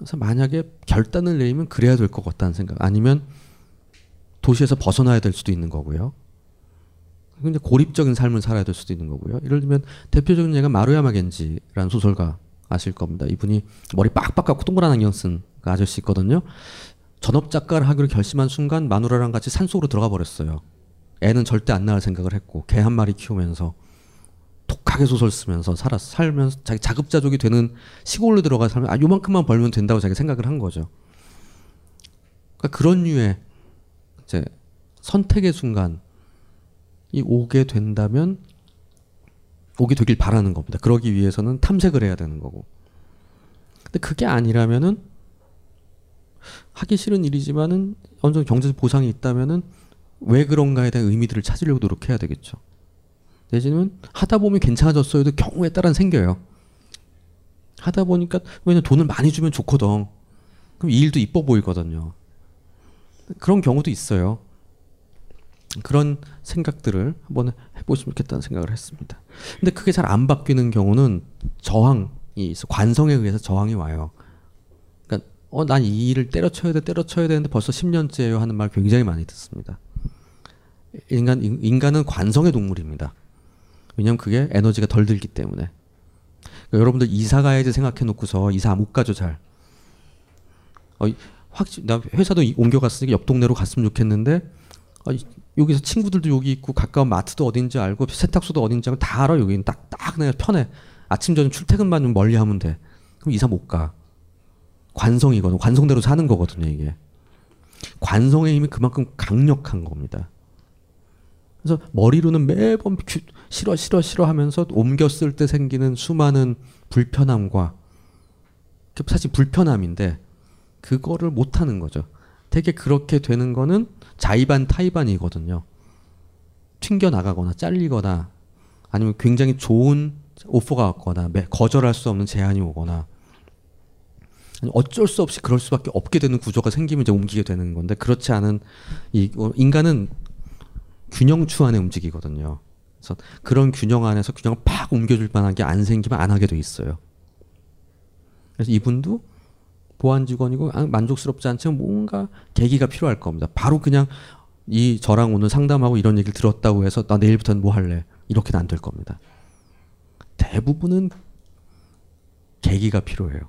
그래서 만약에 결단을 내리면 그래야 될 것 같다는 생각. 아니면 도시에서 벗어나야 될 수도 있는 거고요. 근데 고립적인 삶을 살아야 될 수도 있는 거고요. 예를 들면 대표적인 예가 마루야마 겐지라는 소설가 아실 겁니다. 이분이 머리 빡빡 깎고 동그란 안경 쓴 그 아저씨 있거든요. 전업 작가를 하기로 결심한 순간 마누라랑 같이 산속으로 들어가 버렸어요. 애는 절대 안 낳을 생각을 했고 개 한 마리 키우면서 독하게 소설 쓰면서 살았 살면서 자기 자급자족이 되는 시골로 들어가 살면 아 요만큼만 벌면 된다고 자기 생각을 한 거죠. 그러니까 그런 류의 이제 선택의 순간이 오게 된다면 오게 되길 바라는 겁니다. 그러기 위해서는 탐색을 해야 되는 거고. 근데 그게 아니라면은 하기 싫은 일이지만은 어느 정도 경제적 보상이 있다면은 왜 그런가에 대한 의미들을 찾으려고 노력해야 되겠죠. 내지는 하다 보면 괜찮아졌어요도 경우에 따라 생겨요. 하다 보니까 왜냐면 돈을 많이 주면 좋거든. 그럼 이 일도 이뻐 보이거든요. 그런 경우도 있어요. 그런 생각들을 한번 해보시면 좋겠다는 생각을 했습니다. 근데 그게 잘 안 바뀌는 경우는 저항이 있어. 관성에 의해서 저항이 와요. 그러니까 어, 난 이 일을 때려쳐야 돼, 때려쳐야 되는데 벌써 10년째예요 하는 말 굉장히 많이 듣습니다. 인간 인간은 관성의 동물입니다. 왜냐면 그게 에너지가 덜 들기 때문에. 그러니까 여러분들 이사 가야지 생각해 놓고서 이사 못 가죠 잘. 어, 확실 나 회사도 옮겨갔으니까 옆 동네로 갔으면 좋겠는데 아, 여기서 친구들도 여기 있고 가까운 마트도 어딘지 알고 세탁소도 어딘지 알고 다 알아 여기는. 딱딱 내가 편해. 아침 저녁 출퇴근만 좀 멀리 하면 돼. 그럼 이사 못 가. 관성이거든 관성대로 사는 거거든요 이게. 관성의 힘이 그만큼 강력한 겁니다. 그래서 머리로는 매번 싫어 싫어 싫어 하면서 옮겼을 때 생기는 수많은 불편함과 사실 불편함인데 그거를 못 하는 거죠. 되게 그렇게 되는 거는 자의반 타의반이거든요. 튕겨 나가거나 잘리거나 아니면 굉장히 좋은 오퍼가 왔거나 거절할 수 없는 제안이 오거나 어쩔 수 없이 그럴 수밖에 없게 되는 구조가 생기면 이제 옮기게 되는 건데 그렇지 않은 이 어, 인간은 균형 추 안에 움직이거든요. 그래서 그런 균형 안에서 균형을 팍 옮겨줄 만한 게 안 생기면 안 하게 돼 있어요. 그래서 이분도 보안 직원이고 아, 만족스럽지 않지만 뭔가 계기가 필요할 겁니다. 바로 그냥 이 저랑 오늘 상담하고 이런 얘기를 들었다고 해서 나 내일부터는 뭐 할래 이렇게는 안 될 겁니다. 대부분은 계기가 필요해요.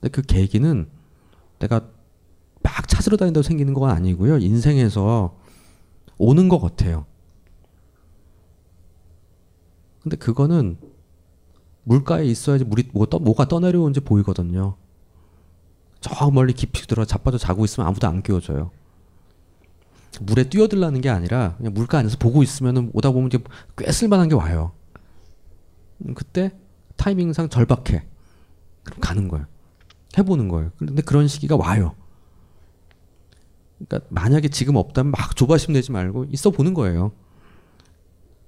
근데 그 계기는 내가 막 찾으러 다닌다고 생기는 건 아니고요. 인생에서 오는 것 같아요. 근데 그거는 물가에 있어야지 물이 뭐 떠, 뭐가 떠내려오는지 보이거든요. 저 멀리 깊이 들어 자빠져 자고 있으면 아무도 안 끼워줘요. 물에 뛰어들라는 게 아니라 그냥 물가 안에서 보고 있으면 오다 보면 이제 꽤 쓸만한 게 와요. 음, 그때 타이밍상 절박해. 그럼 가는 거예요. 해보는 거예요. 근데 그런 시기가 와요. 그러니까 만약에 지금 없다면 막 조바심 내지 말고 있어 보는 거예요.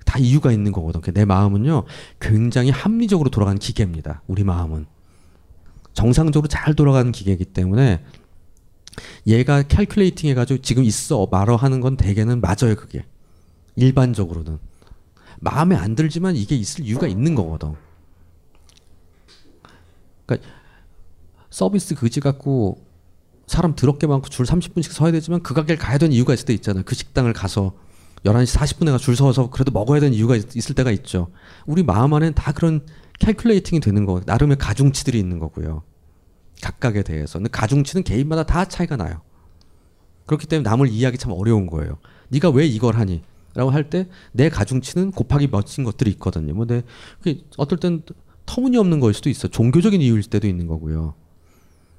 다 이유가 있는 거거든. 내 마음은요, 굉장히 합리적으로 돌아가는 기계입니다. 우리 마음은. 정상적으로 잘 돌아가는 기계이기 때문에 얘가 캘큘레이팅 해가지고 지금 있어 말어 하는 건 대개는 맞아요, 그게. 일반적으로는. 마음에 안 들지만 이게 있을 이유가 있는 거거든. 그러니까 서비스 그지 갖고 사람 더럽게 많고 줄 30분씩 서야 되지만 그 가게를 가야 되는 이유가 있을 때 있잖아요. 그 식당을 가서 11시 40분에 가줄 서서 그래도 먹어야 되는 이유가 있, 있을 때가 있죠. 우리 마음 안에는 다 그런 캘큘레이팅이 되는 거 나름의 가중치들이 있는 거고요. 각각에 대해서. 근데 가중치는 개인마다 다 차이가 나요. 그렇기 때문에 남을 이해하기 참 어려운 거예요. 네가 왜 이걸 하니? 라고 할 때 내 가중치는 곱하기 몇인 것들이 있거든요. 뭐 내, 어떨 땐 터무니없는 거일 수도 있어. 종교적인 이유일 때도 있는 거고요.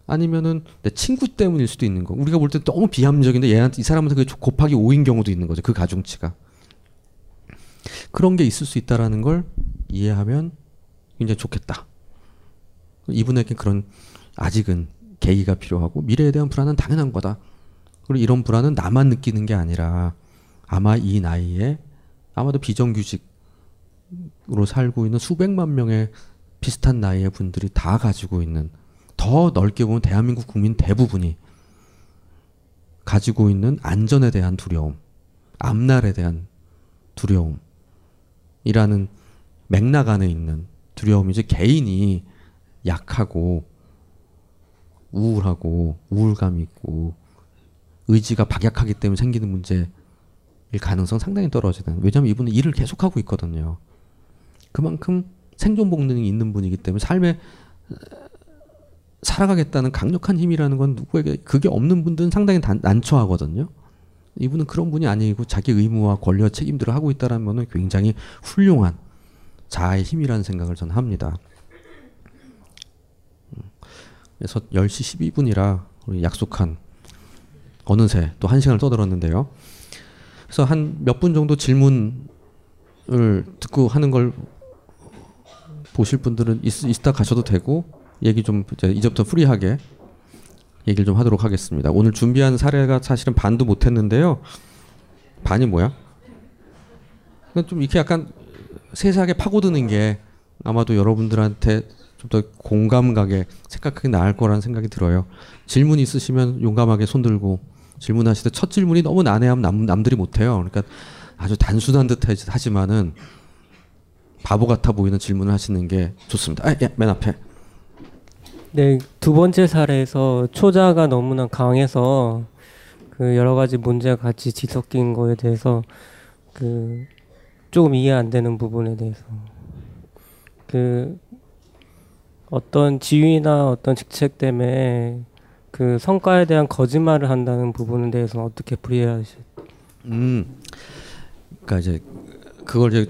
아니면은 내 친구 때문일 수도 있는 거. 우리가 볼 때 너무 비합리적인데 얘한테 이 사람한테 그게 곱하기 5인 경우도 있는 거죠. 그 가중치가. 그런 게 있을 수 있다라는 걸 이해하면 굉장히 좋겠다. 이분에게 그런 아직은 계기가 필요하고 미래에 대한 불안은 당연한 거다. 그리고 이런 불안은 나만 느끼는 게 아니라 아마 이 나이에 아마도 비정규직으로 살고 있는 수백만 명의 비슷한 나이의 분들이 다 가지고 있는 더 넓게 보면 대한민국 국민 대부분이 가지고 있는 안전에 대한 두려움, 앞날에 대한 두려움이라는 맥락 안에 있는 두려움이지 개인이 약하고 우울하고 우울감 있고 의지가 박약하기 때문에 생기는 문제일 가능성 상당히 떨어지는. 왜냐하면 이분은 일을 계속하고 있거든요. 그만큼 생존 본능이 있는 분이기 때문에 삶에 살아가겠다는 강력한 힘이라는 건 누구에게 그게 없는 분들은 상당히 단, 난처하거든요. 이분은 그런 분이 아니고 자기 의무와 권리와 책임들을 하고 것은 굉장히 훌륭한 자아의 힘이라는 생각을 저는 합니다. 그래서 10시 12분이라 우리 약속한 어느새 또 한 시간을 떠들었는데요. 그래서 한 몇 분 정도 질문을 듣고 하는 걸 보실 분들은 있, 있다 가셔도 되고 얘기 좀 이제 이제부터 프리하게 얘기를 좀 하도록 하겠습니다. 오늘 준비한 사례가 사실은 반도 못 했는데요. 반이 뭐야? 좀 이렇게 약간 세세하게 파고드는 게 아마도 여러분들한테 좀 더 공감 가게 생각하기 나을 거라는 생각이 들어요. 질문 있으시면 용감하게 손 들고 질문하실 때첫 질문이 너무 난해하면 남, 남들이 못해요. 그러니까 아주 단순한 듯 하지만은 바보 같아 보이는 질문을 하시는 게 좋습니다. 아, 예, 맨 앞에. 네, 두 번째 사례에서 초자가 너무나 강해서 그 여러 가지 문제가 같이 뒤섞인 거에 대해서 그 조금 이해 안 되는 부분에 대해서 그 어떤 지위나 어떤 직책 때문에 그 성과에 대한 거짓말을 한다는 부분에 대해서는 어떻게 불이해하시? 음, 그러니까 이제 그걸 이제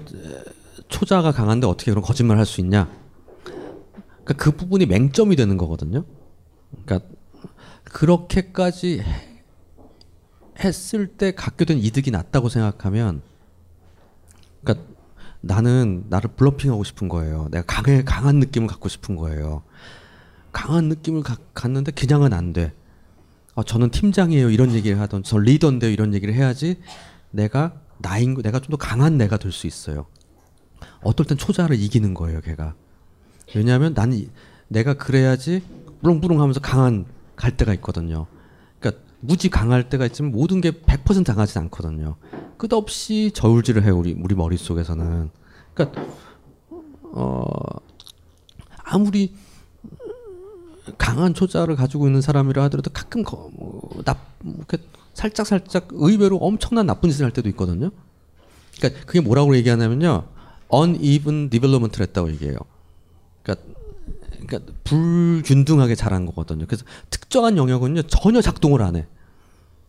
초자가 강한데 어떻게 그런 거짓말 할수 있냐? 그러니까 그 부분이 맹점이 되는 거거든요. 그러니까 그렇게까지 했을 때 갖게 된 이득이 낮다고 생각하면, 그러니까 나는 나를 블러핑하고 싶은 거예요. 내가 강해, 강한 느낌을 갖고 싶은 거예요. 강한 느낌을 가, 갖는데 그냥은 안 돼. 어, 저는 팀장이에요. 이런 얘기를 하던, 저 리더인데요. 이런 얘기를 해야지 내가 나인, 내가 좀 더 강한 내가 될 수 있어요. 어떨 땐 초자를 이기는 거예요, 걔가. 왜냐하면 나는 내가 그래야지 뿌릉뿌릉 하면서 강한 갈 때가 있거든요. 그러니까 무지 강할 때가 있지만 모든 게 100% 강하진 않거든요. 끝없이 저울질을 해요 우리 우리 머릿속에서는. 그러니까 어 아무리 강한 초자를 가지고 있는 사람이라 하더라도 가끔 거, 뭐, 나 이렇게 살짝 살짝 의외로 엄청난 나쁜 짓을 할 때도 있거든요. 그러니까 그게 뭐라고 얘기하냐면요. uneven development를 했다고 얘기해요. 그러니까, 불균등하게 자란 거거든요. 그래서 특정한 영역은요 전혀 작동을 안 해.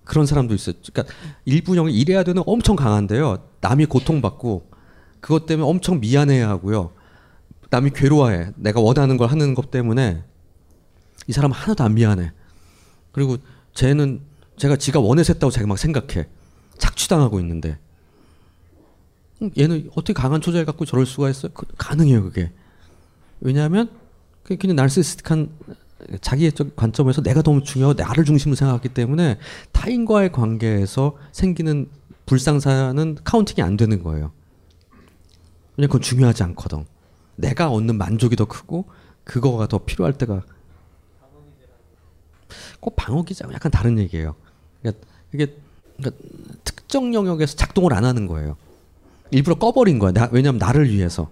그런 사람도 있어요. 그러니까 일부 영역 이래야 되는 엄청 강한데요. 남이 고통받고 그것 때문에 엄청 미안해하고요. 남이 괴로워해. 내가 원하는 걸 하는 것 때문에 이 사람 하나도 안 미안해. 그리고 쟤는 제가 지가 했다고 제가 막 생각해. 착취당하고 있는데. 음, 얘는 어떻게 강한 초자를 갖고 저럴 수가 있어요? 그, 가능해요, 그게. 왜냐하면 그냥 날시스틱한 자기의 관점에서 내가 너무 중요하고 나를 중심으로 생각하기 때문에 타인과의 관계에서 생기는 불상사는 카운팅이 안 되는 거예요. 왜냐면 그건 중요하지 않거든. 내가 얻는 만족이 더 크고 그거가 더 필요할 때가 꼭 방어기자고 약간 다른 얘기예요. 그러니까 이게 그러니까 특정 영역에서 작동을 안 하는 거예요. 일부러 꺼버린 거야. 나, 왜냐하면 나를 위해서.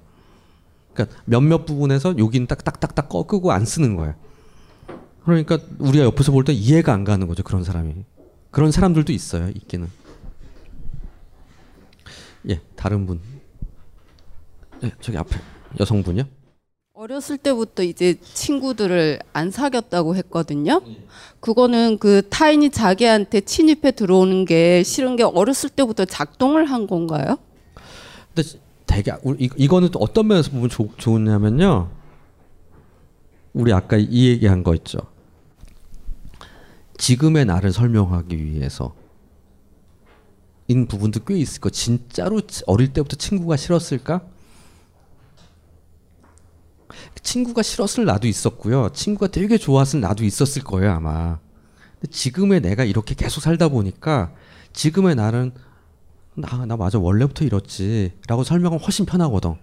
그러니까 몇몇 부분에서 여긴 딱딱딱딱 꺼 끄고 안 쓰는 거예요. 그러니까 우리가 옆에서 볼 때 이해가 안 가는 거죠. 그런 사람이. 그런 사람들도 있어요. 있기는. 예, 다른 분. 예, 저기 앞에 여성분이요. 어렸을 때부터 이제 친구들을 안 사귀었다고 했거든요. 그거는 그 타인이 자기한테 침입해 들어오는 게 싫은 게 어렸을 때부터 작동을 한 건가요? 근데 되게 이, 이거는 또 어떤 면에서 보면 조, 좋으냐면요. 우리 아까 이 얘기한 거 있죠. 지금의 나를 설명하기 위해서 인 부분도 꽤 있을 거. 진짜로 어릴 때부터 친구가 싫었을까? 친구가 싫었을 나도 있었고요. 친구가 되게 좋았을 나도 있었을 거예요 아마. 근데 지금의 내가 이렇게 계속 살다 보니까 지금의 나는 나, 나 맞아 원래부터 이렇지 라고 설명하면 훨씬 편하거든.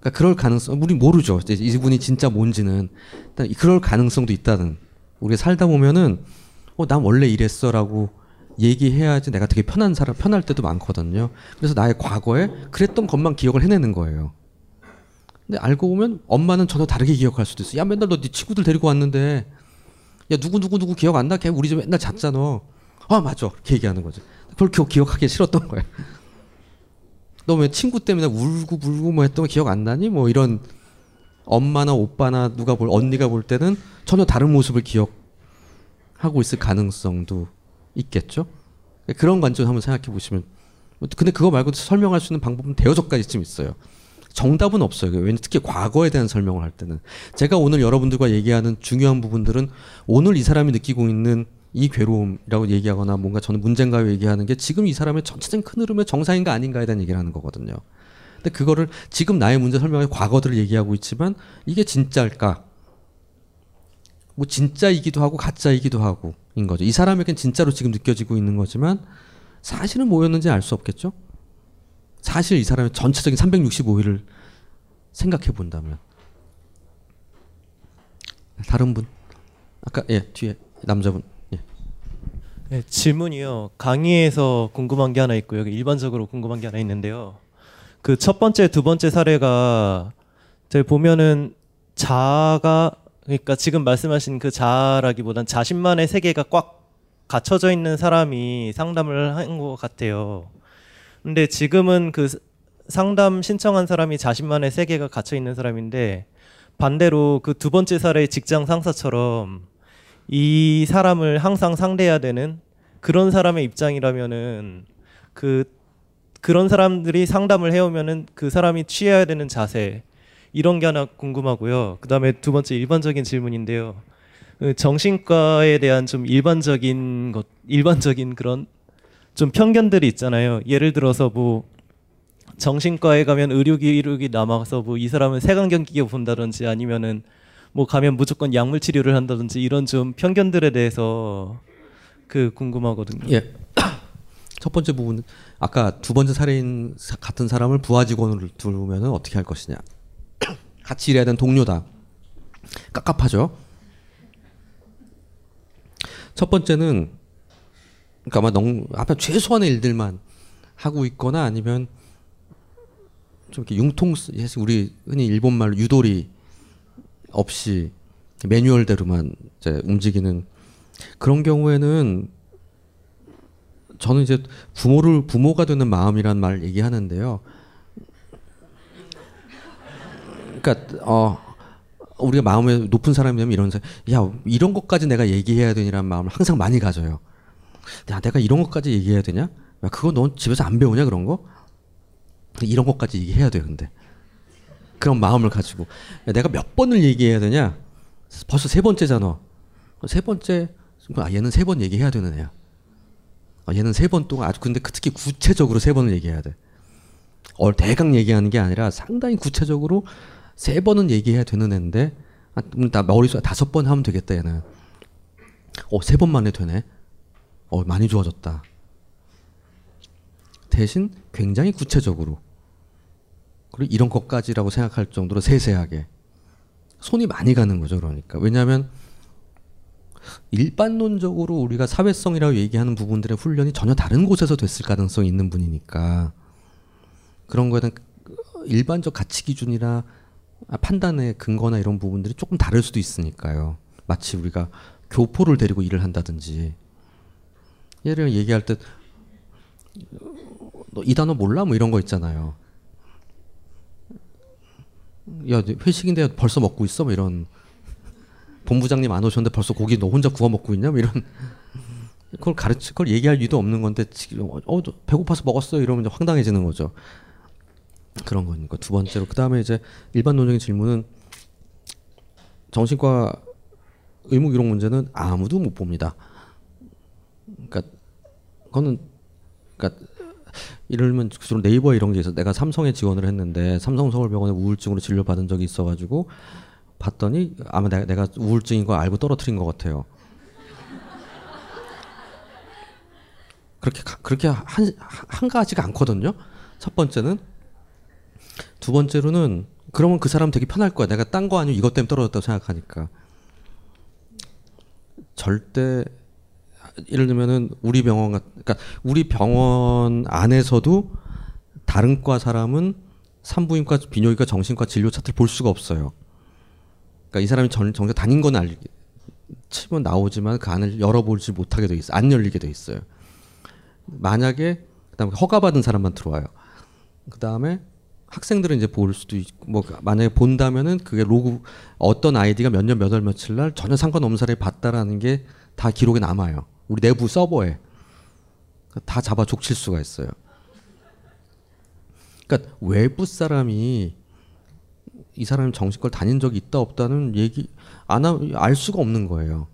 그러니까 그럴 가능성 우리 모르죠. 이분이 진짜 뭔지는 일단 그럴 가능성도 있다는. 우리 살다 보면은 어 난 원래 이랬어 라고 얘기해야지 내가 되게 편한 사람 편할 때도 많거든요. 그래서 나의 과거에 그랬던 것만 기억을 해내는 거예요. 근데 알고 보면 엄마는 전혀 다르게 기억할 수도 있어. 야 맨날 너 네 친구들 데리고 왔는데 야 누구 누구 누구 기억 안 나? 걔 우리 집에 맨날 잤잖아. 아 맞아. 그렇게 얘기하는 거지. 그걸 기억, 기억하기 싫었던 거야. 너왜 친구 때문에 울고 불고 뭐 했던 거 기억 안 나니? 뭐 이런 엄마나 오빠나 누가 볼 언니가 볼 때는 전혀 다른 모습을 기억하고 있을 가능성도 있겠죠. 그런 관점 한번 생각해 보시면. 근데 그거 말고도 설명할 수 있는 방법은 대여섯 가지쯤 있어요. 정답은 없어요. 왜냐 특히 과거에 대한 설명을 할 때는 제가 오늘 여러분들과 얘기하는 중요한 부분들은 오늘 이 사람이 느끼고 있는 이 괴로움이라고 얘기하거나 뭔가 저는 문제인가요 얘기하는 게 지금 이 사람의 전체적인 큰 흐름의 정상인가 아닌가에 대한 얘기를 하는 거거든요. 근데 그거를 지금 나의 문제 설명에 과거들을 얘기하고 있지만 이게 진짜일까? 뭐 진짜이기도 하고 가짜이기도 하고인 거죠. 이 사람에겐 진짜로 지금 느껴지고 있는 거지만 사실은 뭐였는지 알 수 없겠죠. 사실 이 사람의 전체적인 365일을 생각해 본다면 다른 분 아까 예 뒤에 남자분 예. 네, 질문이요. 강의에서 궁금한 게 하나 있고 여기 일반적으로 궁금한 게 하나 있는데요. 그 첫 번째 두 번째 사례가 저희 보면은 자아가 그러니까 지금 말씀하신 그 자아라기보단 자신만의 세계가 꽉 갇혀져 있는 사람이 상담을 한 것 같아요. 근데 지금은 그 상담 신청한 사람이 자신만의 세계가 갇혀 있는 사람인데 반대로 그 두 번째 사례의 직장 상사처럼 이 사람을 항상 상대해야 되는 그런 사람의 입장이라면은 그 그런 사람들이 상담을 해오면은 그 사람이 취해야 되는 자세 이런 게 하나 궁금하고요. 그 다음에 두 번째 일반적인 질문인데요. 그 정신과에 대한 좀 일반적인 것, 일반적인 그런 좀 편견들이 있잖아요. 예를 들어서 뭐 정신과에 가면 의료 기록이 남아서 뭐 이 사람은 끼고 본다든지 아니면은 뭐 가면 무조건 약물 치료를 한다든지 이런 좀 편견들에 대해서 그 궁금하거든요. 예. 첫 번째 부분 아까 두 번째 사례인 같은 사람을 부하 직원으로 두면은 어떻게 할 것이냐. 같이 일해야 되는 동료다. 깝깝하죠. 첫 번째는 그러니까 아마 넉, 앞에 최소한의 일들만 하고 있거나 아니면 좀 이렇게 융통 우리 흔히 일본 말로 유도리 없이 매뉴얼대로만 이제 움직이는 그런 경우에는 저는 이제 부모를 부모가 되는 마음이란 말 얘기하는데요. 그러니까 어 우리가 마음에 높은 사람이면 이런 사- 야 이런 것까지 내가 얘기해야 되니라는 마음을 항상 많이 가져요. 야 내가 이런 것까지 얘기해야 되냐? 야 그거 넌 집에서 안 배우냐 그런 거? 이런 것까지 얘기해야 돼 근데 그런 마음을 가지고 야, 내가 몇 번을 얘기해야 되냐? 벌써 세 번째잖아. 세 번째 아 얘는 세 번 얘기해야 되는 애야. 아, 얘는 세 번 동안 아주 근데 그 특히 구체적으로 세 번을 얘기해야 돼. 어, 대강 얘기하는 게 아니라 상당히 구체적으로 세 번은 얘기해야 되는 애인데 아, 그럼 나 머릿속에 다섯 번 하면 되겠다 얘는. 어, 세 번만에 되네. 어, 많이 좋아졌다. 대신 굉장히 구체적으로 그리고 이런 것까지라고 생각할 정도로 세세하게 손이 많이 가는 거죠 그러니까 왜냐하면 일반론적으로 우리가 사회성이라고 얘기하는 부분들의 훈련이 전혀 다른 곳에서 됐을 가능성이 있는 분이니까 그런 거에 대한 일반적 가치 기준이나 판단의 근거나 이런 부분들이 조금 다를 수도 있으니까요. 마치 우리가 교포를 데리고 일을 한다든지 예를 얘기할 때 너 이 단어 몰라? 뭐 이런 거 있잖아요. 야 회식인데 벌써 먹고 있어? 뭐 이런 본부장님 안 오셨는데 벌써 고기 너 혼자 구워 먹고 있냐? 뭐 이런 그걸 가르치 그걸 얘기할 이유도 없는 건데 지금 어, 어 배고파서 먹었어 이러면 이제 황당해지는 거죠. 그런 거니까 두 번째로 그 다음에 이제 일반론적인 질문은 정신과 의무 기록 문제는 아무도 못 봅니다. 그러니까 그거는 그러니까 들면 주로 네이버 이런 게 있어. 내가 삼성에 지원을 했는데 삼성 서울병원에 우울증으로 진료 받은 적이 있어가지고 봤더니 아마 내가, 내가 우울증인 거 알고 떨어뜨린 것 같아요. 그렇게 가- 그렇게 한, 한 가지가 않거든요. 첫 번째는 두 번째로는 그러면 그 사람 되게 편할 거야. 내가 딴 거 아니면 이것 때문에 떨어졌다고 생각하니까. 절대 예를 들면은 우리 병원 같 그러니까 우리 병원 안에서도 다른 과 사람은 산부인과, 비뇨기과, 정신과 진료 차트를 볼 수가 없어요. 그러니까 이 사람이 전 정작 다닌 건 알, 치면 나오지만 그 안을 열어보지 못하게 돼 있어. 안 열리게 돼 있어요. 만약에 그다음에 허가받은 사람만 들어와요. 그 다음에 학생들은 이제 볼 수도 있고 뭐 만약에 본다면은 그게 로그 어떤 아이디가 몇 년 몇 월 며칠 날 전혀 상관없는 사람이 봤다라는 게 다 기록에 남아요. 우리 내부 서버에 다 잡아 족칠 수가 있어요. 그러니까 외부 사람이 이 사람이 정신과를 다닌 적이 있다 없다는 얘기 안알 수가 없는 거예요.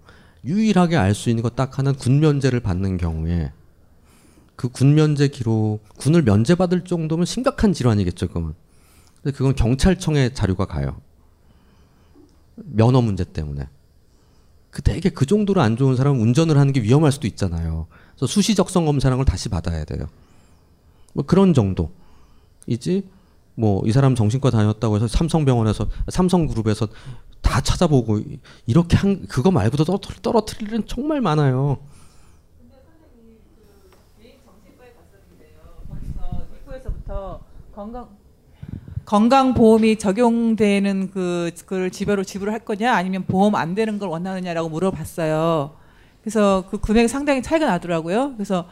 유일하게 알 수 있는 것 딱 하나는 군 면제를 받는 경우에 그 군 면제 기록 군을 면제받을 정도면 심각한 질환이겠죠, 그건. 근데 그건 경찰청에 자료가 가요. 면허 문제 때문에. 그 되게 그 정도로 안 좋은 사람은 운전을 하는 게 위험할 수도 있잖아요. 그래서 수시 적성 검사라는 걸 다시 받아야 돼요. 뭐 그런 정도. 이지 뭐 이 사람 정신과 다녔다고 해서 삼성병원에서 삼성그룹에서 다 찾아보고 이렇게 한 그거 말고도 떨어뜨릴, 일은 정말 많아요. 입구에서부터 건강 건강보험이 적용되는 그 그걸 지배로 지불을 할 거냐 아니면 보험 안 되는 걸 원하느냐라고 물어봤어요. 그래서 그 금액이 상당히 차이가 나더라고요. 그래서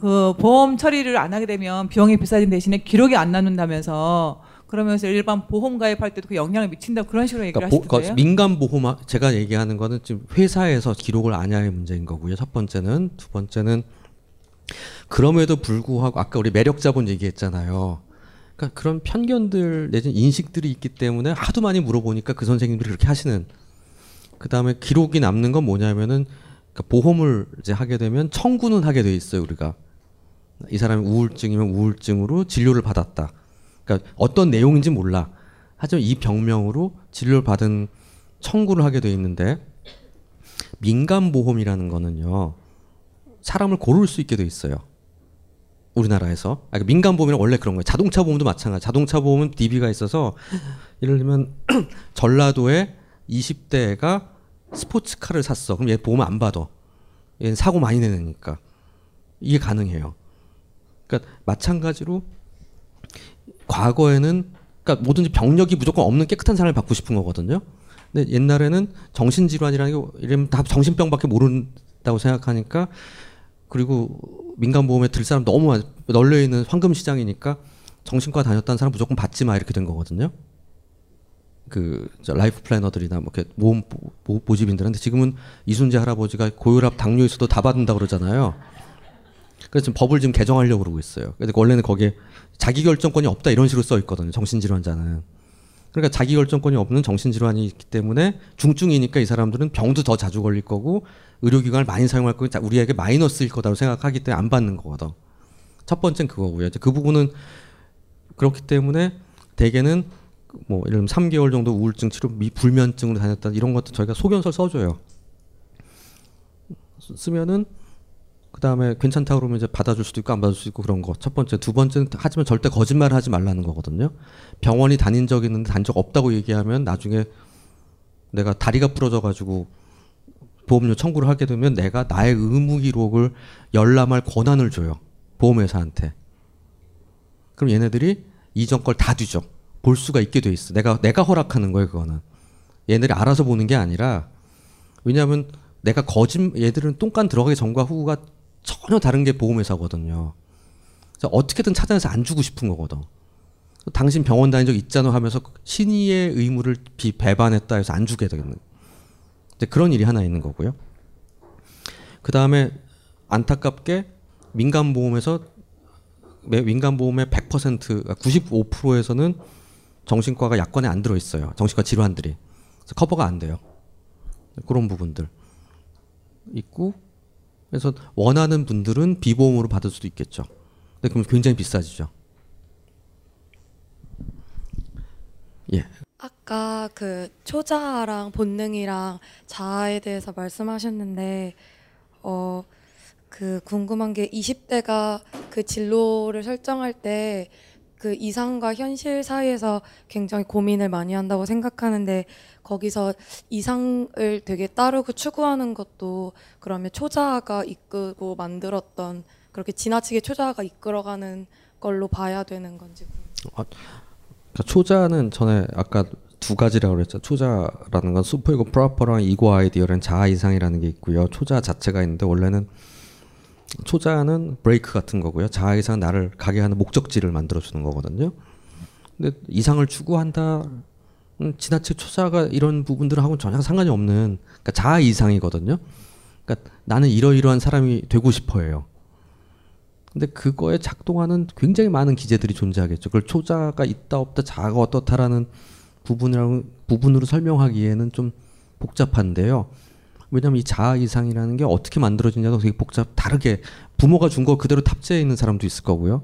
그 보험 처리를 안 하게 되면 비용이 비싸진 대신에 기록이 안 남는다면서 그러면서 일반 보험 가입할 때도 그 영향을 미친다 그런 식으로 얘기를 그러니까 보- 하시던데요. 그 민간 보험 제가 얘기하는 거는 지금 회사에서 기록을 안 하의 문제인 거고요. 첫 번째는 두 번째는 그럼에도 불구하고 아까 우리 매력 자본 얘기했잖아요. 그러니까 그런 편견들 내지는 인식들이 있기 때문에 하도 많이 물어보니까 그 선생님들이 그렇게 하시는. 그 다음에 기록이 남는 건 뭐냐면은 그러니까 보험을 이제 하게 되면 청구는 하게 돼 있어요 우리가. 이 사람이 우울증이면 우울증으로 진료를 받았다. 그러니까 어떤 내용인지 몰라. 하지만 이 병명으로 진료를 받은 청구를 하게 돼 있는데 민간 보험이라는 거는요 사람을 고를 수 있게 돼 있어요. 우리나라에서 아, 그러니까 민간 보험이 원래 그런 거예요. 자동차 보험도 마찬가지. 자동차 보험은 DB가 있어서 예를 들면 전라도에 20대가 스포츠카를 샀어. 그럼 얘 보험 안 받아. 얘는 사고 많이 내니까 이게 가능해요. 그러니까 마찬가지로 과거에는 그러니까 뭐든지 병력이 무조건 없는 깨끗한 사람을 받고 싶은 거거든요. 근데 옛날에는 정신질환이라는 게 이러면 다 정신병밖에 모른다고 생각하니까 그리고 민간보험에 들 사람 너무 많- 널려 있는 황금 시장이니까 정신과 다녔다는 사람 무조건 받지 마 이렇게 된 거거든요. 그저 life planner들이나 뭐 이렇게 보험 모- 모- 모집인들한테 지금은 이순재 할아버지가 고혈압 당뇨 있어도 다 받는다 그러잖아요. 그래서 지금 법을 지금 개정하려고 그러고 있어요. 근데 원래는 거기에 자기 결정권이 없다 이런 식으로 써 있거든요. 정신질환자는. 그러니까 자기 결정권이 없는 정신질환이 있기 때문에 중증이니까 이 사람들은 병도 더 자주 걸릴 거고 의료기관을 많이 사용할 거고 자- 우리에게 마이너스일 거다고 생각하기 때문에 안 받는 거거든. 첫 번째는 그거고요. 이제 그 부분은 그렇기 때문에 대개는 뭐 예를 들면 3개월 정도 우울증 치료 미 불면증으로 다녔다 이런 것도 저희가 소견서를 써줘요. 쓰- 쓰면은 그 다음에 괜찮다 그러면 이제 받아줄 수도 있고 안 받아줄 수도 있고 그런 거. 첫 번째, 두 번째는 하지만 절대 거짓말 하지 말라는 거거든요. 병원이 다닌 적 있는데 단 적 없다고 얘기하면 나중에 내가 다리가 부러져 가지고 보험료 청구를 하게 되면 내가 나의 의무 기록을 열람할 권한을 줘요. 보험회사한테. 그럼 얘네들이 이전 걸 다 뒤져. 볼 수가 있게 돼 있어. 내가 내가 허락하는 거예요, 그거는. 얘네들이 알아서 보는 게 아니라 왜냐하면 내가 거짓 얘들은 똥간 들어가기 전과 후가 전혀 다른 게 보험회사거든요. 어떻게든 찾아내서 안 주고 싶은 거거든. 당신 병원 다닌 적 있잖아 하면서 신의의 의무를 비 배반했다 해서 안 주게 되겠는. 이제 그런 일이 하나 있는 거고요. 그 다음에 안타깝게 민간 보험에서 민간 보험의 100% 95%에서는 정신과가 약관에 안 들어 있어요. 정신과 질환들이 커버가 안 돼요. 그런 부분들 있고 그래서 원하는 분들은 비보험으로 받을 수도 있겠죠. 근데 그럼 굉장히 비싸지죠. 예. 아까 그 초자아랑 본능이랑 자아에 대해서 말씀하셨는데 어 그 궁금한 게 20대가 그 진로를 설정할 때 그 이상과 현실 사이에서 굉장히 고민을 많이 한다고 생각하는데 거기서 이상을 되게 따르고 추구하는 것도 그러면 초자아가 이끌고 만들었던 그렇게 지나치게 초자아가 이끌어가는 걸로 봐야 되는 건지 아, 그러니까 초자는 전에 아까 두 가지라고 그랬죠. 초자라는 건 슈퍼이고 프로퍼랑 이고 아이디어라는 자아 이상이라는 게 있고요. 초자 자체가 있는데 원래는 초자는 브레이크 같은 거고요. 자아 이상은 나를 가게 하는 목적지를 만들어 주는 거거든요. 근데 이상을 추구한다. 음, 지나치게 초자가 이런 부분들하고는 전혀 상관이 없는 그러니까 자아 이상이거든요. 그러니까 나는 이러이러한 사람이 되고 싶어요. 근데 그거에 작동하는 굉장히 많은 기제들이 존재하겠죠. 그걸 초자가 있다 없다 자아가 어떻다라는 부분이라고 부분으로 설명하기에는 좀 복잡한데요. 왜냐하면 이 자아 이상이라는 게 어떻게 만들어지냐도 되게 복잡 다르게 부모가 준 거 그대로 탑재해 있는 사람도 있을 거고요.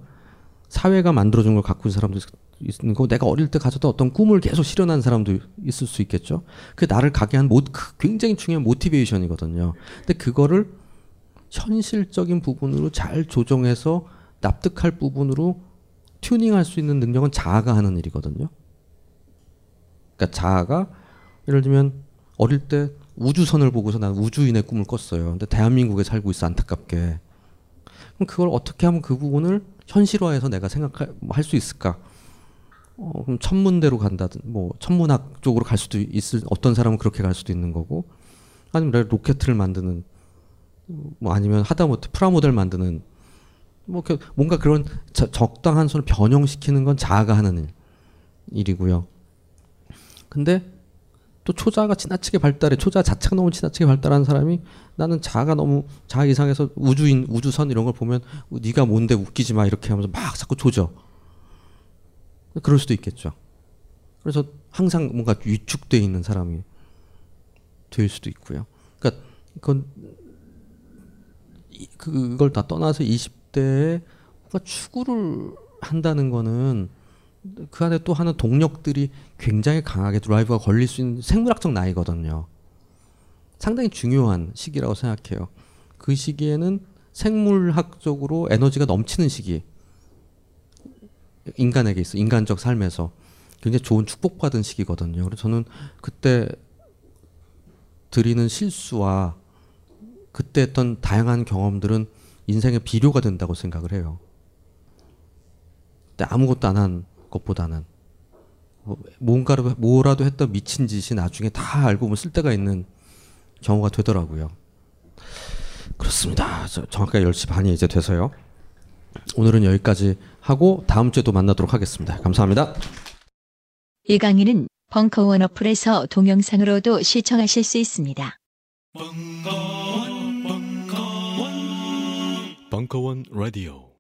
사회가 만들어준 걸 갖고 있는 사람도 있- 있는 거고 내가 어릴 때 가졌던 어떤 꿈을 계속 실현한 사람도 있을 수 있겠죠. 그 나를 가게 한 모, 그 굉장히 중요한 모티베이션이거든요. 근데 그거를 현실적인 부분으로 잘 조정해서 납득할 부분으로 튜닝할 수 있는 능력은 자아가 하는 일이거든요. 그러니까 자아가 예를 들면 어릴 때 우주선을 보고서 난 우주인의 꿈을 꿨어요. 근데 대한민국에 살고 있어 안타깝게. 그럼 그걸 어떻게 하면 그 부분을 현실화해서 내가 생각할 할수 있을까? 어, 그럼 천문대로 간다든 뭐 천문학 쪽으로 갈 수도 있을 어떤 사람은 그렇게 갈 수도 있는 거고 아니면 로켓을 만드는 뭐 아니면 하다못해 프라모델 만드는 뭐 이렇게 뭔가 그런 저- 적당한 손을 변형시키는 건 자아가 하는 일, 일이고요. 근데 또 초자가 지나치게 발달해 초자 자체가 너무 지나치게 발달한 사람이 나는 자아가 너무 자아 이상해서 우주인 우주선 이런 걸 보면 네가 뭔데 웃기지 마 이렇게 하면서 막 자꾸 조져. 그럴 수도 있겠죠. 그래서 항상 뭔가 위축돼 있는 사람이 될 수도 있고요. 그러니까 그건 이- 그걸 다 떠나서 20대에 뭔가 추구를 한다는 거는 그 안에 또 하는 동력들이 굉장히 강하게 드라이브가 걸릴 수 있는 생물학적 나이거든요. 상당히 중요한 시기라고 생각해요. 그 시기에는 생물학적으로 에너지가 넘치는 시기. 인간에게 있어. 인간적 삶에서 굉장히 좋은 축복받은 시기거든요. 그래서 저는 그때 드리는 실수와 그때 했던 다양한 경험들은 인생의 비료가 된다고 생각을 해요. 아무것도 안 한 것보다는 뭐 뭔가를 뭐라도 했던 미친 짓이 나중에 다 알고 보면 쓸데가 있는 경우가 되더라고요. 그렇습니다. 저, 정확하게 10시 반이 이제 돼서요. 오늘은 여기까지 하고 다음 주에도 만나도록 하겠습니다. 감사합니다. 이 강의는 벙커원 어플에서 동영상으로도 시청하실 수 있습니다. 벙커원 라디오